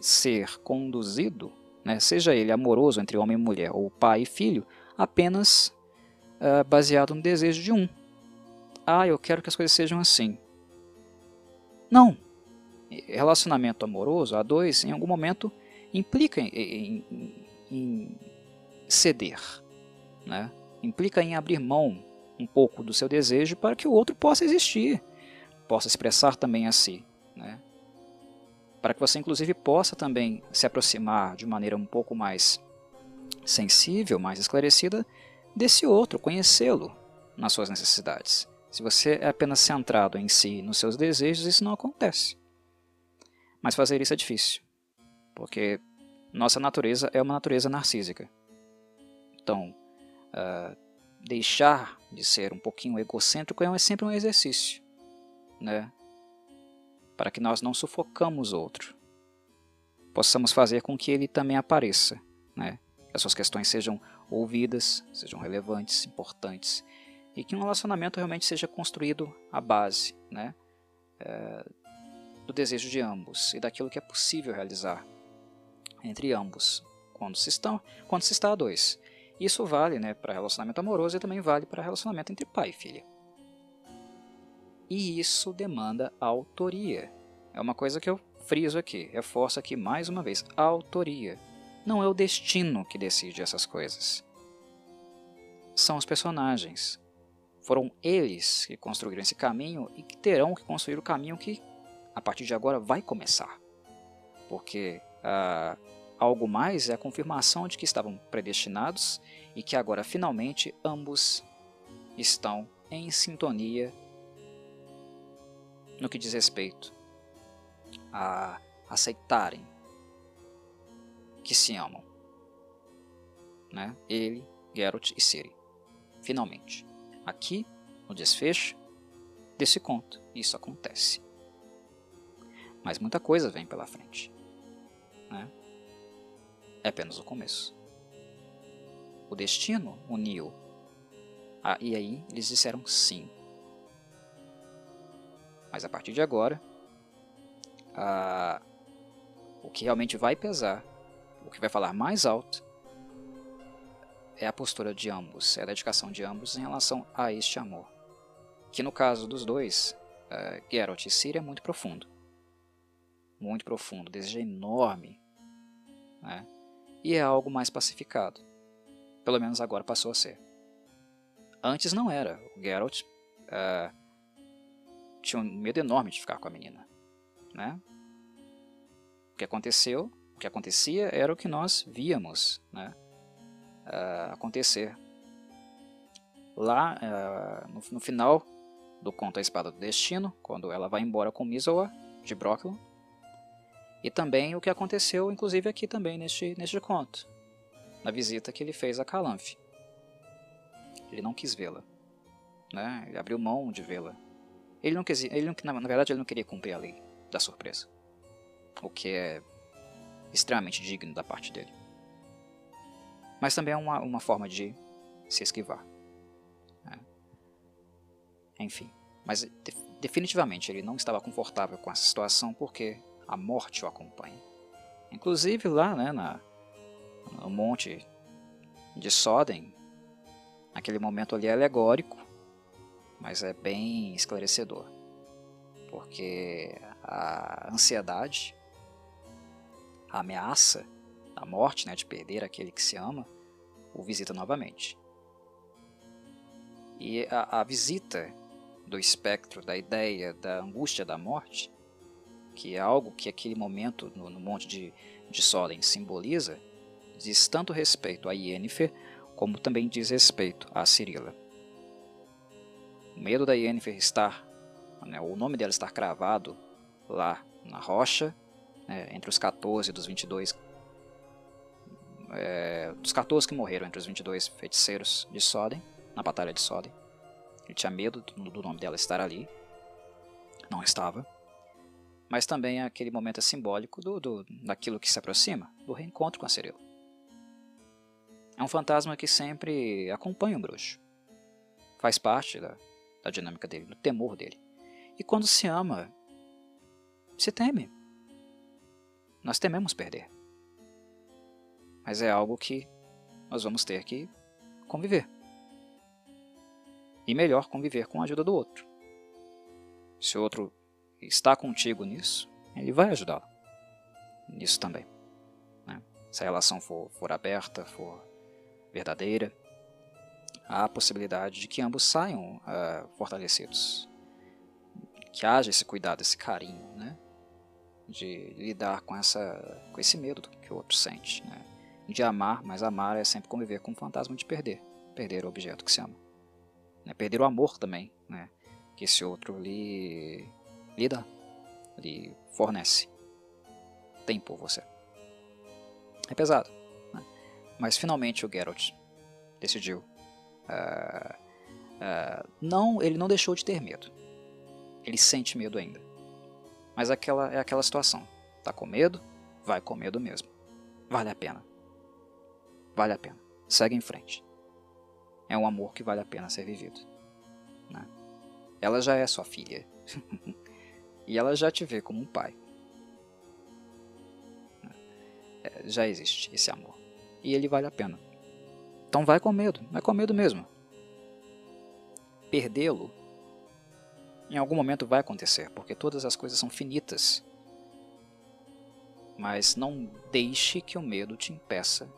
ser conduzido, né, seja ele amoroso entre homem e mulher ou pai e filho, apenas uh, baseado no desejo de um ah, eu quero que as coisas sejam assim. Não. Relacionamento amoroso, a dois, em algum momento, implica em, em, em ceder. Né? Implica em abrir mão um pouco do seu desejo para que o outro possa existir, possa expressar também a si. Né? Para que você, inclusive, possa também se aproximar de maneira um pouco mais sensível, mais esclarecida desse outro, conhecê-lo nas suas necessidades. Se você é apenas centrado em si, nos seus desejos, isso não acontece. Mas fazer isso é difícil, porque nossa natureza é uma natureza narcísica. Então, uh, deixar de ser um pouquinho egocêntrico é sempre um exercício, né? Para que nós não sufocamos outro, possamos fazer com que ele também apareça, né? Que as suas questões sejam ouvidas, sejam relevantes, importantes e que um relacionamento realmente seja construído à base né, é, do desejo de ambos e daquilo que é possível realizar entre ambos quando se, estão, quando se está a dois. Isso vale né, para relacionamento amoroso e também vale para relacionamento entre pai e filha. E isso demanda autoria. É uma coisa que eu friso aqui, reforço aqui mais uma vez: autoria. Não é o destino que decide essas coisas. São os personagens, foram eles que construíram esse caminho e que terão que construir o caminho que, a partir de agora, vai começar. Porque ah, algo mais é a confirmação de que estavam predestinados e que agora, finalmente, ambos estão em sintonia no que diz respeito a aceitarem que se amam. Né? Ele, Geralt e Ciri. Finalmente aqui no desfecho desse conto. Isso acontece. Mas muita coisa vem pela frente. Né? É apenas o começo. O destino uniu. Ah, e aí eles disseram sim. Mas a partir de agora, ah, o que realmente vai pesar, o que vai falar mais alto, é a postura de ambos, é a dedicação de ambos em relação a este amor. Que no caso dos dois, uh, Geralt e Ciri é muito profundo. Muito profundo, desejo enorme. Né? E é algo mais pacificado. Pelo menos agora passou a ser. Antes não era. O Geralt uh, tinha um medo enorme de ficar com a menina. Né? O que aconteceu, o que acontecia era o que nós víamos né? uh, acontecer. Lá, uh, no, no, final do conto A Espada do Destino, quando ela vai embora com Misoa de Brooklyn, e também o que aconteceu, inclusive aqui também neste, neste conto, na visita que ele fez a Calanfe. Ele não quis vê-la, né? ele abriu mão de vê-la. Ele não quis, ele não, na verdade, ele não queria cumprir a lei da surpresa, o que é extremamente digno da parte dele. Mas também é uma, uma forma de se esquivar. Né? Enfim, mas de, definitivamente ele não estava confortável com essa situação porque a morte o acompanha. Inclusive lá né, na, no monte de Soden, aquele momento ali é alegórico, mas é bem esclarecedor. Porque a ansiedade, a ameaça da morte, né, de perder aquele que se ama, o visita novamente. E a, a visita do espectro, da ideia, da angústia da morte, que é algo que aquele momento no, no monte de, de Solen simboliza, diz tanto respeito a Yennefer, como também diz respeito a Cirila. O medo da Yennefer estar, né, o nome dela estar cravado lá na rocha, né, entre os 14 dos 22 é, dos 14 que morreram entre os 22 feiticeiros de Soden, na Batalha de Soden. Ele tinha medo do, do nome dela estar ali. Não estava mas também é aquele momento simbólico do, do, daquilo que se aproxima, do reencontro com a Cirila. É um fantasma que sempre acompanha o bruxo. Faz parte da, da dinâmica dele, do temor dele. E quando se ama, se teme. Nós tememos perder. Mas é algo que nós vamos ter que conviver. E melhor conviver com a ajuda do outro. Se o outro está contigo nisso, ele vai ajudá-lo nisso também. Né? Se a relação for, for aberta, for verdadeira, há a possibilidade de que ambos saiam uh, fortalecidos. Que haja esse cuidado, esse carinho, né? de lidar com, essa, com esse medo que o outro sente. Né? De amar, mas amar é sempre conviver com o fantasma de perder. Perder o objeto que se ama. Né? Perder o amor também, né? que esse outro lhe lhe dá, lhe fornece. Tem por você. É pesado, né? mas finalmente o Geralt decidiu. Uh, uh, não, ele não deixou de ter medo. Ele sente medo ainda. Mas aquela é aquela situação. Tá com medo? Vai com medo mesmo. Vale a pena. Vale a pena. Segue em frente. É um amor que vale a pena ser vivido. Né? Ela já é sua filha. E ela já te vê como um pai. É, já existe esse amor. E ele vale a pena. Então vai com medo, vai com medo mesmo. Perdê-lo em algum momento vai acontecer, porque todas as coisas são finitas. Mas não deixe que o medo te impeça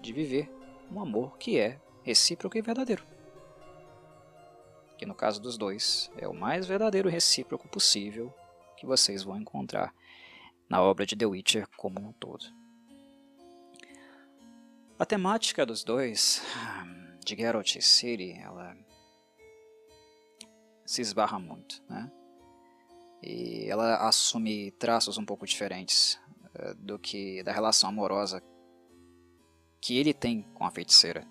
de viver um amor que é recíproco e verdadeiro que no caso dos dois é o mais verdadeiro recíproco possível que vocês vão encontrar na obra de The Witcher como um todo. A temática dos dois, de Geralt e Ciri, ela se esbarra muito, né? E ela assume traços um pouco diferentes uh, do que da relação amorosa que ele tem com a feiticeira,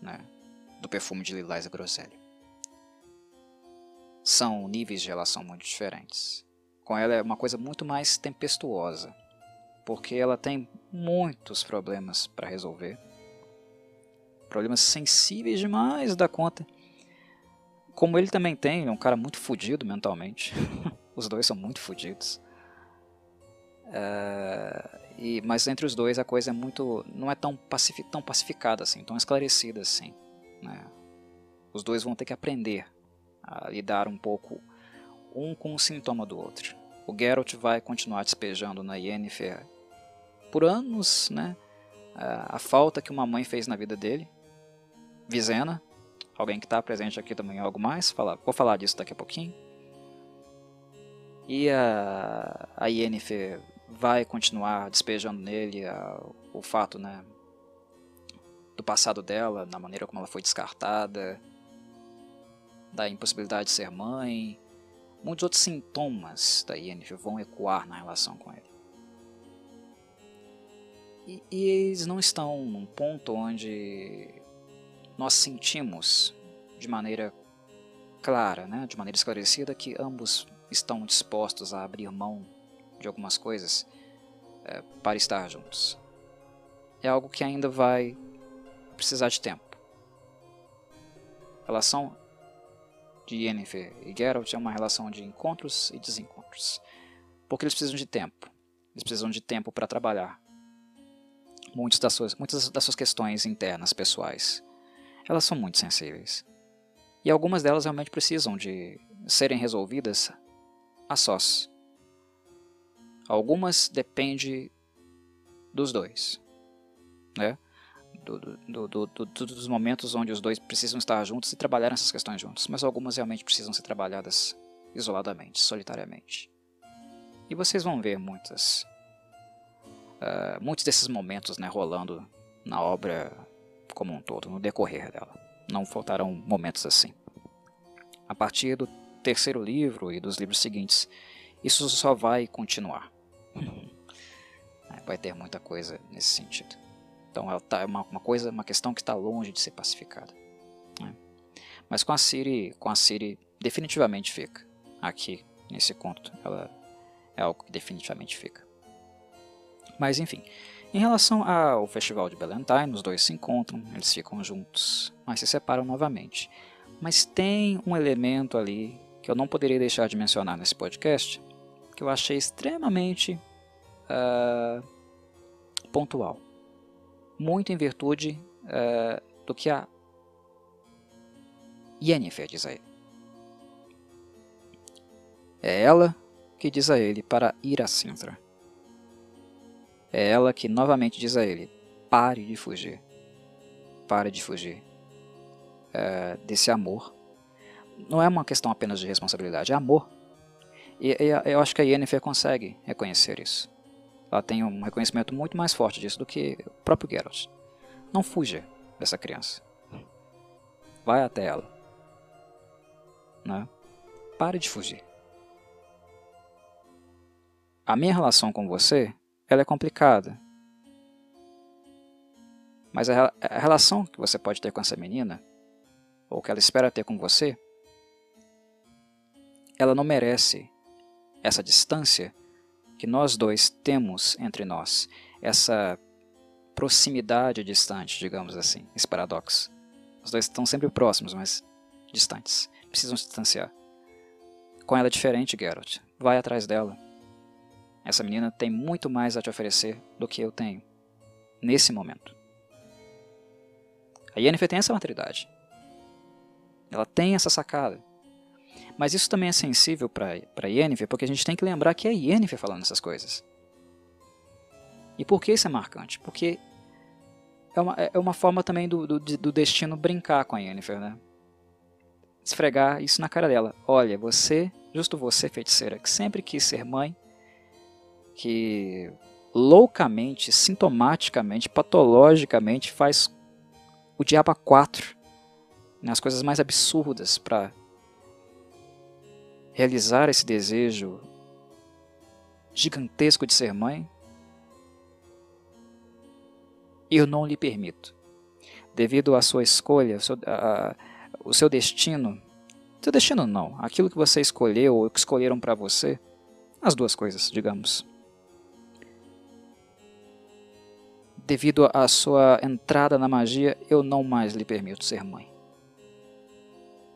né? Do perfume de Lilás e Groselha são níveis de relação muito diferentes. Com ela é uma coisa muito mais tempestuosa, porque ela tem muitos problemas para resolver. Problemas sensíveis demais da conta. Como ele também tem, é um cara muito fodido mentalmente. os dois são muito fodidos. Uh, e, mas entre os dois a coisa é muito. não é tão, pacifi, tão pacificada assim, tão esclarecida assim. Né? Os dois vão ter que aprender a lidar um pouco um com um sintoma do outro. O Geralt vai continuar despejando na Yennefer por anos, né? A, falta que uma mãe fez na vida dele. Vizena, alguém que está presente aqui também algo mais, falar, vou falar disso daqui a pouquinho. E a, a Yennefer vai continuar despejando nele a, o fato, né, do passado dela, na maneira como ela foi descartada, da impossibilidade de ser mãe. Muitos outros sintomas da Yennefer vão ecoar na relação com ele. E, e eles não estão num ponto onde nós sentimos de maneira clara, né, de maneira esclarecida, que ambos estão dispostos a abrir mão de algumas coisas é, para estar juntos. É algo que ainda vai precisar de tempo. A relação de Yennefer e Geralt é uma relação de encontros e desencontros. Porque eles precisam de tempo. Eles precisam de tempo para trabalhar. Muitas das, suas, muitas das suas questões internas, pessoais. Elas são muito sensíveis. E algumas delas realmente precisam de serem resolvidas a sós. Algumas dependem dos dois. Né? Do, do, do, dos momentos onde os dois precisam estar juntos e trabalhar essas questões juntos, mas algumas realmente precisam ser trabalhadas isoladamente, solitariamente. E vocês vão ver muitas, uh, muitos desses momentos né, rolando na obra como um todo, no decorrer dela. Não faltarão momentos assim. A partir do terceiro livro e dos livros seguintes, isso só vai continuar. vai ter muita coisa nesse sentido. Então tá, é uma, uma coisa, uma questão que está longe de ser pacificada. Né? Mas com a Siri, com a Siri definitivamente fica aqui nesse conto. Ela é algo que definitivamente fica. Mas enfim, em relação ao festival de Ballantine, os dois se encontram, eles ficam juntos, mas se separam novamente. Mas tem um elemento ali que eu não poderia deixar de mencionar nesse podcast, que eu achei extremamente uh, pontual muito em virtude uh, do que a Yennefer diz a ele. É ela que diz a ele para ir a Sintra. É ela que novamente diz a ele: pare de fugir. Pare de fugir é, desse amor. Não é uma questão apenas de responsabilidade, é amor. E, e eu acho que a Yennefer consegue reconhecer isso ela tem um reconhecimento muito mais forte disso do que o próprio Geralt. Não fuja dessa criança. Vai até ela. Né? Pare de fugir. A minha relação com você, ela é complicada. Mas a, a relação que você pode ter com essa menina, ou que ela espera ter com você, ela não merece essa distância que nós dois temos entre nós, essa proximidade distante, digamos assim, esse paradoxo. Os dois estão sempre próximos, mas distantes. Precisam se distanciar. Com ela é diferente, Geralt. Vai atrás dela. Essa menina tem muito mais a te oferecer do que eu tenho. Nesse momento. A Yennefer tem essa maturidade. Ela tem essa sacada. Mas isso também é sensível para Yennefer, porque a gente tem que lembrar que é Yennefer falando essas coisas. E por que isso é marcante? Porque é uma, é uma forma também do, do, do destino brincar com a Yennefer, né? Esfregar isso na cara dela. Olha, você, justo você, feiticeira, que sempre quis ser mãe, que loucamente, sintomaticamente, patologicamente faz o diabo a quatro né, coisas mais absurdas para realizar esse desejo gigantesco de ser mãe? Eu não lhe permito. Devido à sua escolha, o seu destino, seu destino não, aquilo que você escolheu ou que escolheram para você, as duas coisas, digamos. Devido à sua entrada na magia, eu não mais lhe permito ser mãe.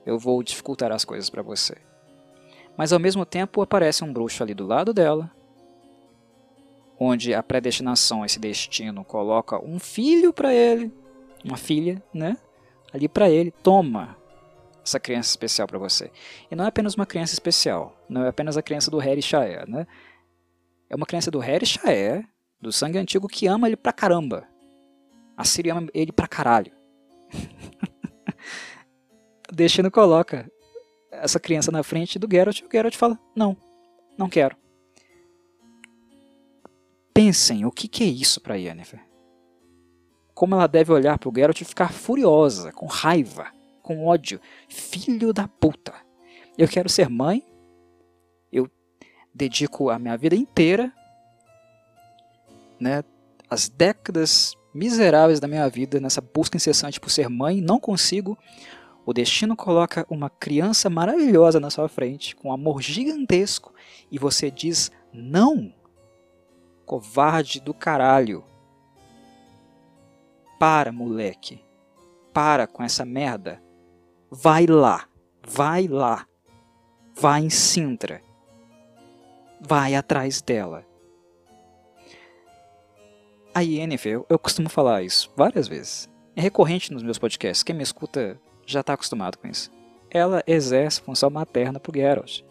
Eu vou dificultar as coisas para você. Mas ao mesmo tempo aparece um bruxo ali do lado dela, onde a predestinação, esse destino, coloca um filho para ele, uma filha, né? Ali para ele, toma, essa criança especial para você. E não é apenas uma criança especial, não é apenas a criança do Harry Shaer, né? É uma criança do Harry Shaer, do sangue antigo, que ama ele pra caramba. A Siri ama ele pra caralho. Destino coloca essa criança na frente do Geralt e o Geralt fala: Não, não quero. Pensem, o que, que é isso para Yennefer? Como ela deve olhar para o Geralt e ficar furiosa, com raiva, com ódio. Filho da puta. Eu quero ser mãe. Eu dedico a minha vida inteira, né, as décadas miseráveis da minha vida nessa busca incessante por ser mãe, não consigo. O destino coloca uma criança maravilhosa na sua frente, com amor gigantesco, e você diz não. Covarde do caralho. Para, moleque. Para com essa merda. Vai lá. Vai lá. Vai em Sintra. Vai atrás dela. A Yennefer, eu costumo falar isso várias vezes. É recorrente nos meus podcasts. Quem me escuta já está acostumado com isso. Ela exerce função materna para o Geralt.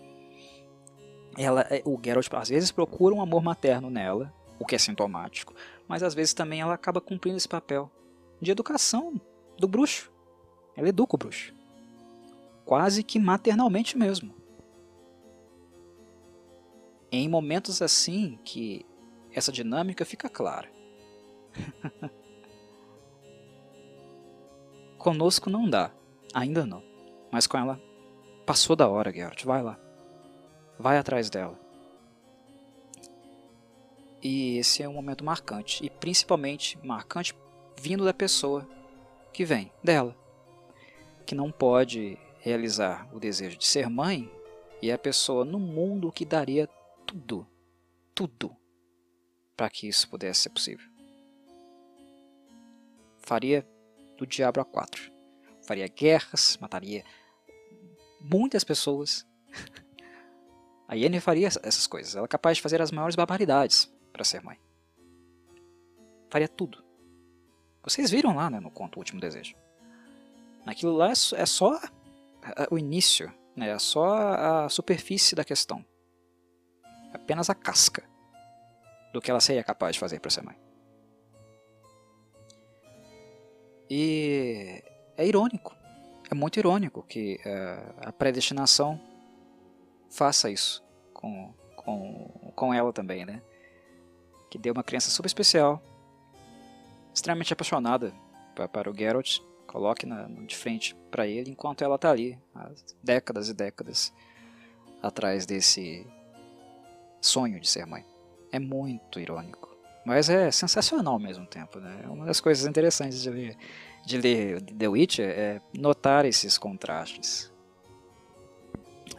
Ela, é, o Geralt às vezes procura um amor materno nela, o que é sintomático, mas às vezes também ela acaba cumprindo esse papel de educação do bruxo. Ela educa o bruxo. Quase que maternalmente mesmo. Em momentos assim que essa dinâmica fica clara. Conosco não dá, ainda não. Mas com ela, passou da hora, Geralt. Vai lá. Vai atrás dela. E esse é um momento marcante. E principalmente marcante vindo da pessoa que vem, dela. Que não pode realizar o desejo de ser mãe e é a pessoa no mundo que daria tudo, tudo, para que isso pudesse ser possível faria do diabo a quatro. Faria guerras, mataria muitas pessoas. A Yennefer faria essas coisas. Ela é capaz de fazer as maiores barbaridades para ser mãe. Faria tudo. Vocês viram lá né, no conto O Último Desejo. Aquilo lá é só o início, né, é só a superfície da questão. É apenas a casca do que ela seria capaz de fazer para ser mãe. E é irônico, é muito irônico que uh, a predestinação faça isso com, com, com ela também, né? Que deu uma criança super especial, extremamente apaixonada para, o Geralt, coloque na, de frente para ele, enquanto ela está ali, há décadas e décadas atrás desse sonho de ser mãe. É muito irônico. Mas é sensacional ao mesmo tempo, né? É uma das coisas interessantes de ler, de ler The Witcher é notar esses contrastes.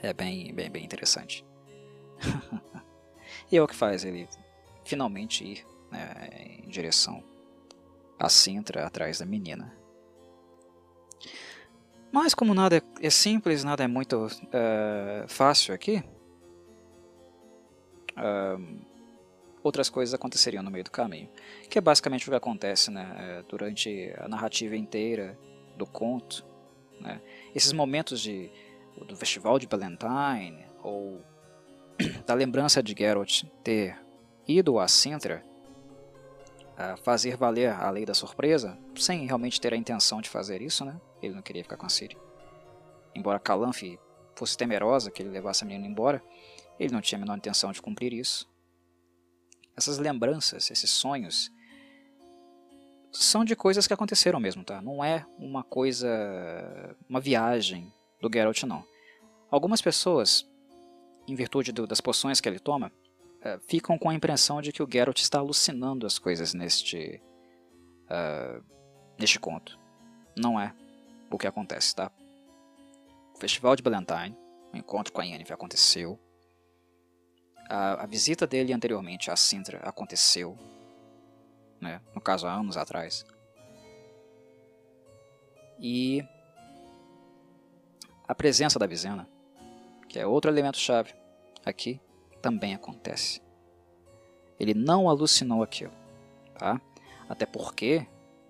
É bem, bem, bem interessante. e é o que faz ele finalmente ir né, em direção a Sintra atrás da menina. Mas como nada é simples, nada é muito uh, fácil aqui, uh, outras coisas aconteceriam no meio do caminho. Que é basicamente o que acontece né, é, durante a narrativa inteira do conto. Né? Esses momentos de, do festival de Valentine, ou da lembrança de Geralt ter ido a Sintra a fazer valer a lei da surpresa, sem realmente ter a intenção de fazer isso, né? Ele não queria ficar com a Ciri. Embora Calanf fosse temerosa que ele levasse a menina embora, ele não tinha a menor intenção de cumprir isso. Essas lembranças, esses sonhos, são de coisas que aconteceram mesmo, tá? Não é uma coisa, uma viagem do Geralt, não. Algumas pessoas, em virtude do, das poções que ele toma, uh, ficam com a impressão de que o Geralt está alucinando as coisas neste, uh, neste conto. Não é o que acontece, tá? O Festival de Valentine, o encontro com a Yennefer aconteceu a, a visita dele anteriormente a Sintra aconteceu, né? no caso há anos atrás. E a presença da Vizena, que é outro elemento chave aqui, também acontece. Ele não alucinou aquilo, tá? Até porque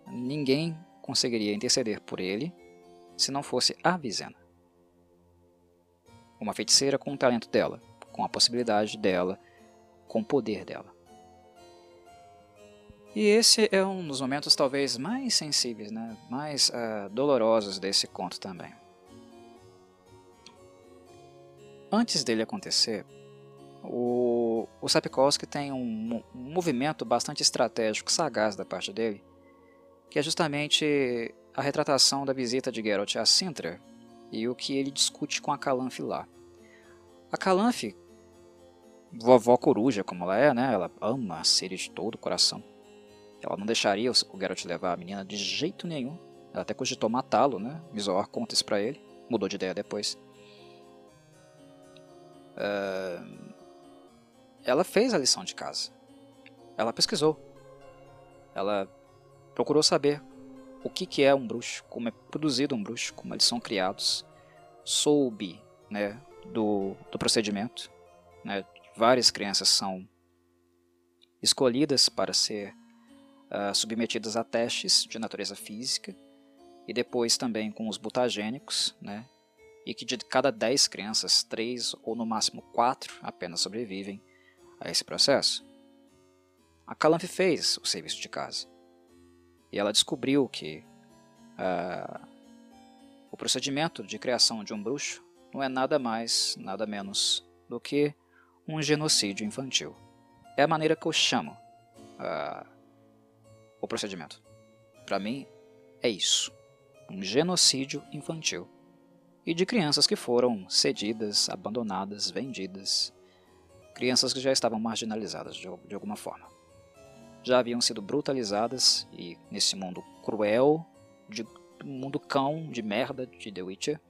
ninguém conseguiria interceder por ele se não fosse a Vizena. uma feiticeira com o talento dela, com a possibilidade dela, com o poder dela. E esse é um dos momentos talvez mais sensíveis, né? mais uh, dolorosos desse conto também. Antes dele acontecer, o, o Sapkowski tem um, um, movimento bastante estratégico, sagaz da parte dele, que é justamente a retratação da visita de Geralt a Sintra e o que ele discute com a Calanfe lá. A Calanfe, vovó coruja como ela é, né? ela ama a Ciri de todo o coração ela não deixaria o Geralt levar a menina de jeito nenhum. Ela até cogitou matá-lo, né? Mizor conta isso pra ele. Mudou de ideia depois. Uh... Ela fez a lição de casa. Ela pesquisou. Ela procurou saber o que, que é um bruxo, como é produzido um bruxo, como eles são criados. Soube né, do, do procedimento. Né, várias crianças são escolhidas para ser uh, submetidas a testes de natureza física e depois também com os mutagênicos, né? e que de cada 10 crianças, 3 ou no máximo 4 apenas sobrevivem a esse processo. A Calanfe fez o serviço de casa e ela descobriu que uh, o procedimento de criação de um bruxo não é nada mais, nada menos do que um genocídio infantil. É a maneira que eu chamo uh, o procedimento. Para mim, é isso: um genocídio infantil. E de crianças que foram cedidas, abandonadas, vendidas. Crianças que já estavam marginalizadas de, de alguma forma. Já haviam sido brutalizadas e, nesse mundo cruel, de mundo cão, de merda de The Witcher,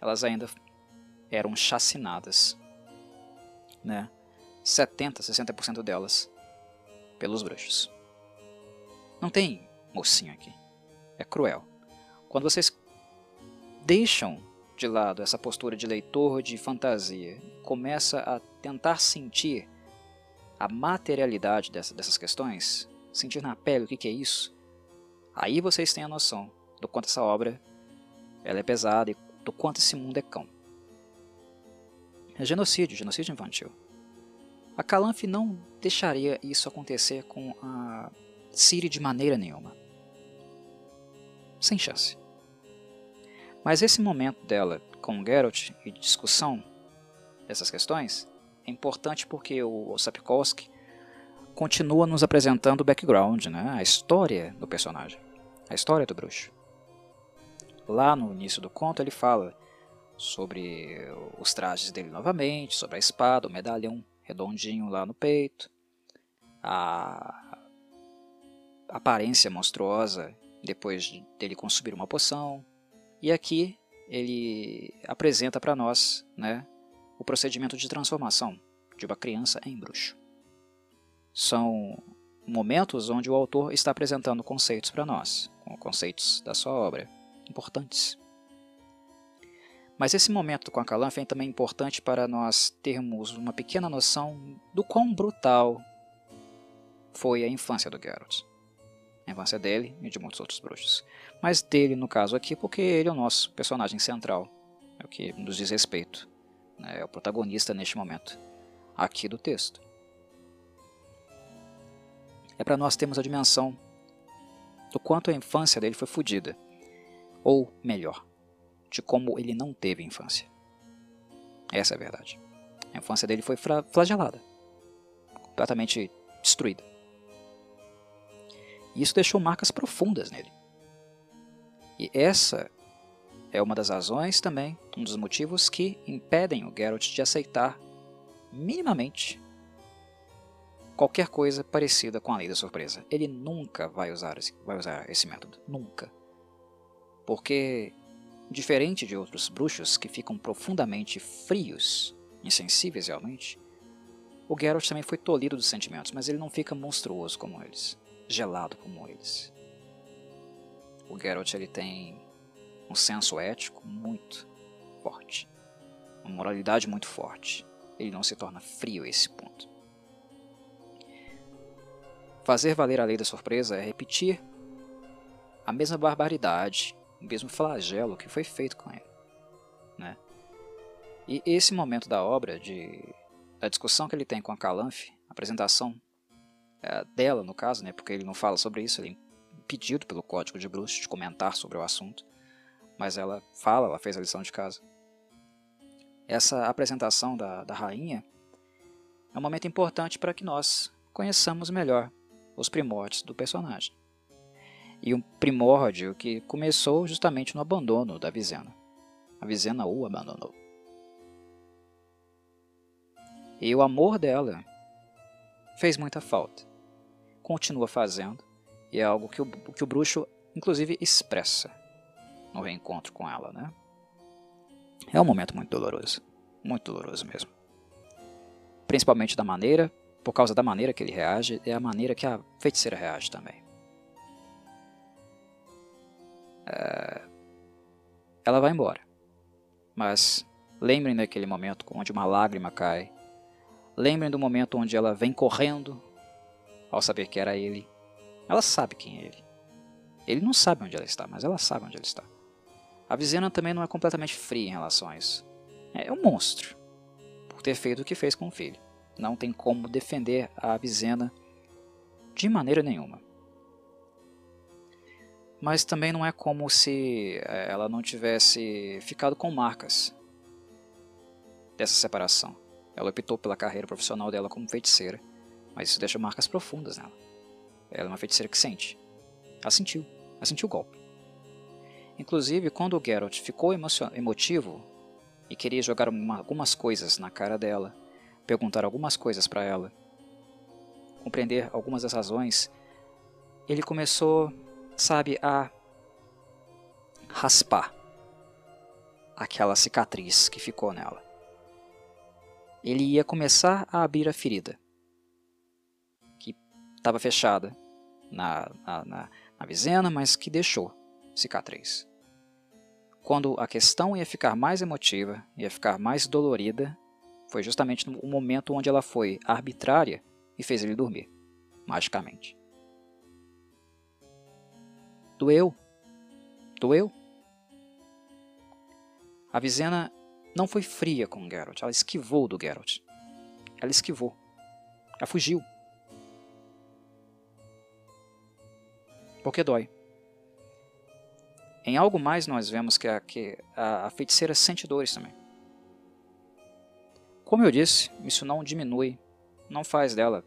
elas ainda eram chacinadas. Né? 70, 60% delas pelos bruxos. Não tem mocinho aqui. É cruel. Quando vocês deixam de lado essa postura de leitor de fantasia, começa a tentar sentir a materialidade dessa, dessas questões, sentir na pele o que, que é isso, aí vocês têm a noção do quanto essa obra ela é pesada e do quanto esse mundo é cão. É genocídio, genocídio infantil. A Calanfe não deixaria isso acontecer com a Siri de maneira nenhuma. Sem chance. Mas esse momento dela com Geralt e discussão dessas questões é importante porque o Sapkowski continua nos apresentando o background, né? a história do personagem, a história do bruxo. Lá no início do conto ele fala sobre os trajes dele novamente, sobre a espada, o medalhão redondinho lá no peito, a aparência monstruosa depois dele consumir uma poção. E aqui ele apresenta para nós né, o procedimento de transformação de uma criança em bruxo. São momentos onde o autor está apresentando conceitos para nós, conceitos da sua obra, importantes. Mas esse momento com a Calanfe é também importante para nós termos uma pequena noção do quão brutal foi a infância do Geralt a infância dele e de muitos outros bruxos. Mas dele, no caso aqui, porque ele é o nosso personagem central, é o que nos diz respeito, né? é o protagonista neste momento, aqui do texto. É para nós termos a dimensão do quanto a infância dele foi fodida, ou melhor, de como ele não teve infância. Essa é a verdade. A infância dele foi flagelada, completamente destruída. E isso deixou marcas profundas nele. E essa é uma das razões também, um dos motivos que impedem o Geralt de aceitar minimamente qualquer coisa parecida com a lei da surpresa. Ele nunca vai usar esse, vai usar esse método. Nunca. Porque, diferente de outros bruxos que ficam profundamente frios, insensíveis realmente, o Geralt também foi tolhido dos sentimentos, mas ele não fica monstruoso como eles gelado como eles. O Geralt ele tem um senso ético muito forte, uma moralidade muito forte. Ele não se torna frio a esse ponto. Fazer valer a lei da surpresa é repetir a mesma barbaridade, o mesmo flagelo que foi feito com ele. Né? E esse momento da obra, de, da discussão que ele tem com a Calanfe, a apresentação é, dela, no caso, né, porque ele não fala sobre isso, ele é impedido pelo Código de Bruce de comentar sobre o assunto, mas ela fala, ela fez a lição de casa. Essa apresentação da, da rainha é um momento importante para que nós conheçamos melhor os primórdios do personagem. E um primórdio que começou justamente no abandono da Vizena. A Vizena o abandonou. E o amor dela fez muita falta. Continua fazendo, e é algo que o, que o bruxo, inclusive, expressa no reencontro com ela, né? É um momento muito doloroso. Muito doloroso mesmo. Principalmente da maneira, por causa da maneira que ele reage, é a maneira que a feiticeira reage também. É... Ela vai embora. Mas lembrem daquele momento onde uma lágrima cai. Lembrem do momento onde ela vem correndo ao saber que era ele. Ela sabe quem é ele. Ele não sabe onde ela está, mas ela sabe onde ele está. A Vizena também não é completamente fria em relação a isso. É um monstro, por ter feito o que fez com o filho. Não tem como defender a Vizena de maneira nenhuma. Mas também não é como se é, ela não tivesse ficado com marcas dessa separação. Ela optou pela carreira profissional dela como feiticeira, mas isso deixa marcas profundas nela. Ela é uma feiticeira que sente. Ela sentiu. Ela sentiu o golpe. Inclusive, quando o Geralt ficou emotivo e queria jogar uma, algumas coisas na cara dela, perguntar algumas coisas para ela, compreender algumas das razões, ele começou, sabe, a raspar aquela cicatriz que ficou nela. Ele ia começar a abrir a ferida, que estava fechada na, na, na, na mas que deixou cicatriz. Quando a questão ia ficar mais emotiva, ia ficar mais dolorida, foi justamente no momento onde ela foi arbitrária e fez ele dormir, magicamente. Doeu. Doeu. A Vizena não foi fria com Geralt, ela esquivou do Geralt. Ela esquivou. Ela fugiu. Porque dói. Em algo mais nós vemos que a, que a feiticeira sente dores também. Como eu disse, isso não diminui, não faz dela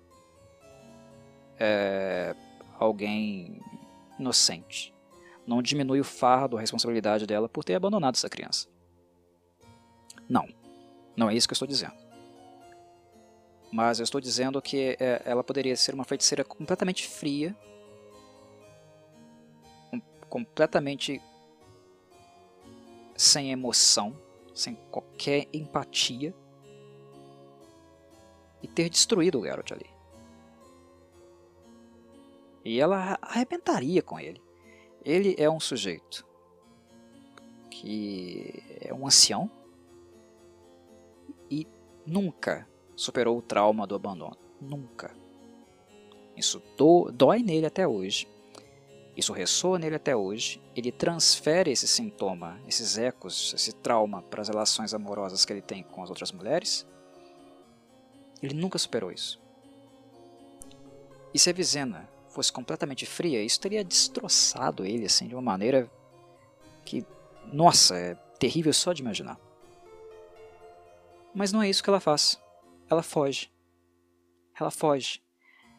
é, alguém inocente. Não diminui o fardo, a responsabilidade dela por ter abandonado essa criança. Não, não é isso que eu estou dizendo. Mas eu estou dizendo que é, ela poderia ser uma feiticeira completamente fria, completamente sem emoção, sem qualquer empatia, e ter destruído o Geralt ali. E ela arrebentaria com ele. Ele é um sujeito que é um ancião e nunca superou o trauma do abandono. Nunca. Isso do, dói nele até hoje. Isso ressoa nele até hoje. Ele transfere esse sintoma, esses ecos, esse trauma para as relações amorosas que ele tem com as outras mulheres. Ele nunca superou isso. Se a Vizena fosse completamente fria, isso teria destroçado ele assim de uma maneira que, nossa, é terrível só de imaginar. Mas não é isso que ela faz. Ela foge. Ela foge.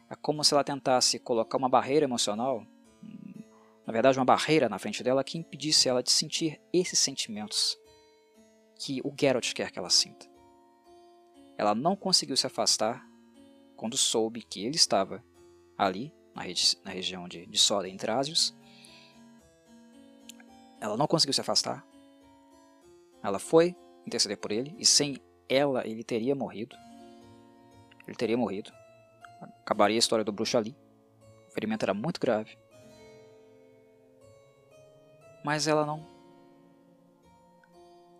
É como se ela tentasse colocar uma barreira emocional na verdade, uma barreira na frente dela que impedisse ela de sentir esses sentimentos que o Geralt quer que ela sinta. Ela não conseguiu se afastar quando soube que ele estava ali, na, na região de, de Soda em Trásios. Ela não conseguiu se afastar. Ela foi interceder por ele, e sem ela ele teria morrido. Ele teria morrido. Acabaria a história do bruxo ali. O ferimento era muito grave mas ela não.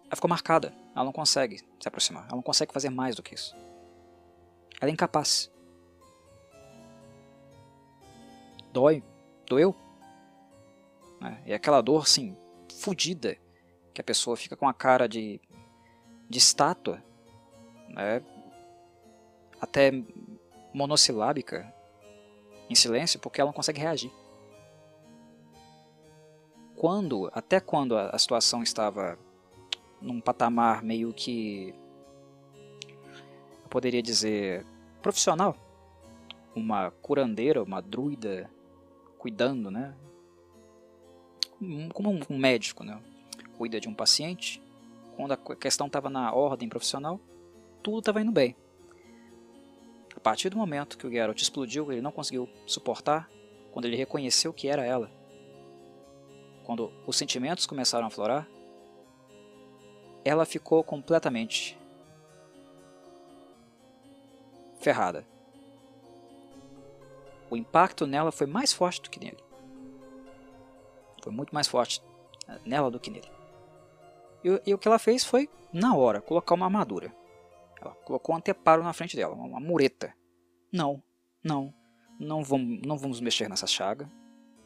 Ela ficou marcada. Ela não consegue se aproximar. Ela não consegue fazer mais do que isso. Ela é incapaz. Dói. Doeu. É, e aquela dor, assim, fodida, que a pessoa fica com a cara de, de estátua, né, até monossilábica, em silêncio, porque ela não consegue reagir. Quando, até quando a, a situação estava num patamar meio que, eu poderia dizer, profissional, uma curandeira, uma druida cuidando, né? Como um médico, né? Cuida de um paciente. Quando a questão estava na ordem profissional, tudo estava indo bem. A partir do momento que o Geralt explodiu, ele não conseguiu suportar, quando ele reconheceu que era ela. Quando os sentimentos começaram a florar, ela ficou completamente ferrada. O impacto nela foi mais forte do que nele. Foi muito mais forte nela do que nele. E, e o que ela fez foi, na hora, colocar uma armadura. Ela colocou um anteparo na frente dela, uma, uma mureta. Não, não, não vamos, não vamos mexer nessa chaga.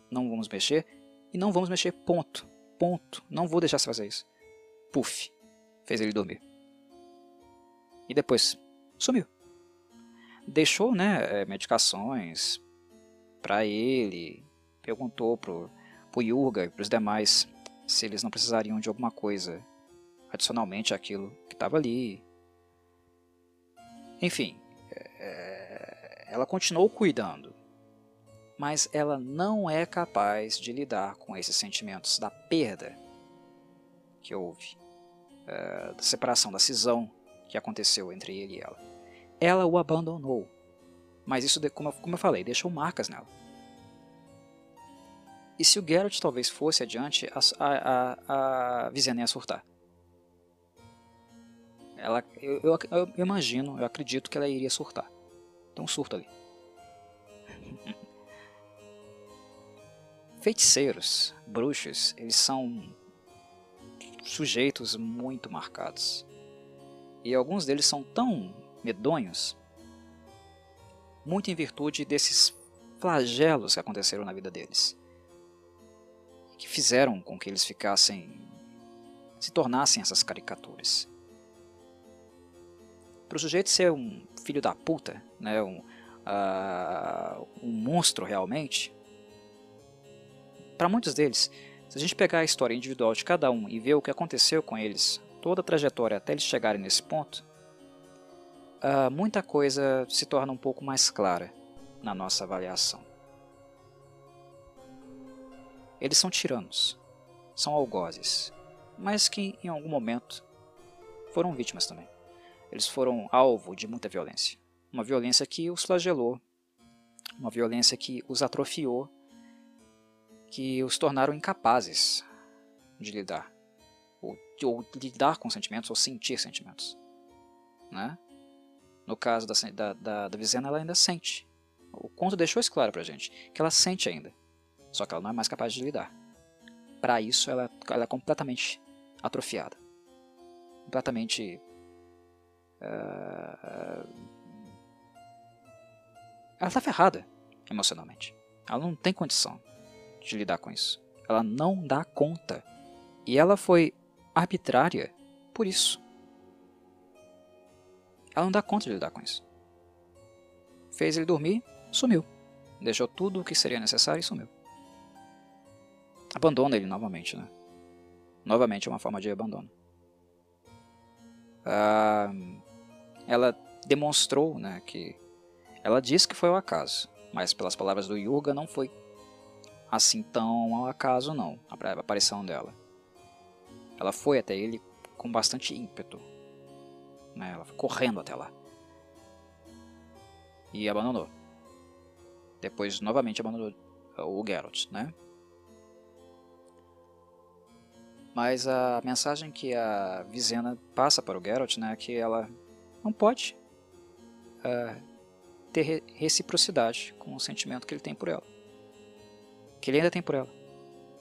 Não vamos mexer. E não vamos mexer, ponto. Ponto. Não vou deixar você fazer isso. Puf. Fez ele dormir. E depois sumiu. Deixou né, eh, medicações para ele. Perguntou pro, pro Yurga e pros demais se eles não precisariam de alguma coisa adicionalmente àquilo que estava ali. Enfim, é, ela continuou cuidando, mas ela não é capaz de lidar com esses sentimentos da perda que houve, é, da separação, da cisão que aconteceu entre ele e ela. Ela o abandonou, mas isso, como eu falei, deixou marcas nela. E se o Geralt talvez fosse adiante, a, a, a, a Visenya ia surtar ela, eu, eu, eu, imagino, eu acredito que ela iria surtar. Tem um surto ali. Feiticeiros, bruxos, eles são sujeitos muito marcados. E alguns deles são tão medonhos, muito em virtude desses flagelos que aconteceram na vida deles, que fizeram com que eles ficassem, se tornassem essas caricaturas. Para o sujeito ser um filho da puta, né, um, uh, um monstro realmente, para muitos deles, se a gente pegar a história individual de cada um e ver o que aconteceu com eles, toda a trajetória até eles chegarem nesse ponto, uh, muita coisa se torna um pouco mais clara na nossa avaliação. Eles são tiranos, são algozes, mas que em algum momento foram vítimas também eles foram alvo de muita violência. Uma violência que os flagelou, uma violência que os atrofiou, que os tornaram incapazes de lidar, ou, ou lidar com sentimentos, ou sentir sentimentos. Né? No caso da, da, da, da Vizena, ela ainda sente. O conto deixou isso claro pra gente, que ela sente ainda, só que ela não é mais capaz de lidar. Para isso, ela, ela é completamente atrofiada, completamente Uh, ela está ferrada emocionalmente. Ela não tem condição de lidar com isso. Ela não dá conta. E ela foi arbitrária por isso. Ela não dá conta de lidar com isso. Fez ele dormir, sumiu. Deixou tudo o que seria necessário e sumiu. Abandona ele novamente, né? Novamente é uma forma de abandono. Uh, ela demonstrou né, que ela disse que foi ao acaso, mas pelas palavras do Yuga não foi assim tão ao acaso não, a aparição dela. Ela foi até ele com bastante ímpeto, né, ela foi correndo até lá e abandonou. Depois novamente abandonou o Geralt, né? Mas a mensagem que a Vizena passa para o Geralt né, é que ela não pode uh, ter reciprocidade com o sentimento que ele tem por ela. Que ele ainda tem por ela.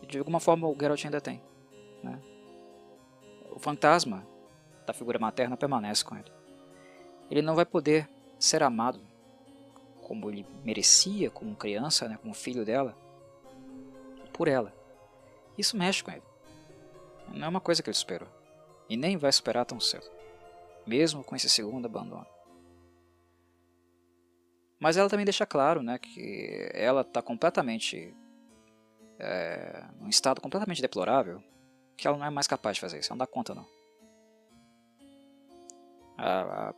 De alguma forma o Geralt ainda tem. Né? O fantasma da figura materna permanece com ele. Ele não vai poder ser amado como ele merecia, como criança, né, como filho dela, por ela. Isso mexe com ele. Não é uma coisa que ele superou. E nem vai superar tão cedo. mesmo com esse segundo abandono. Mas ela também deixa claro né, que ela está completamente. É, num estado completamente deplorável, que ela não é mais capaz de fazer isso, ela não dá conta não. A, a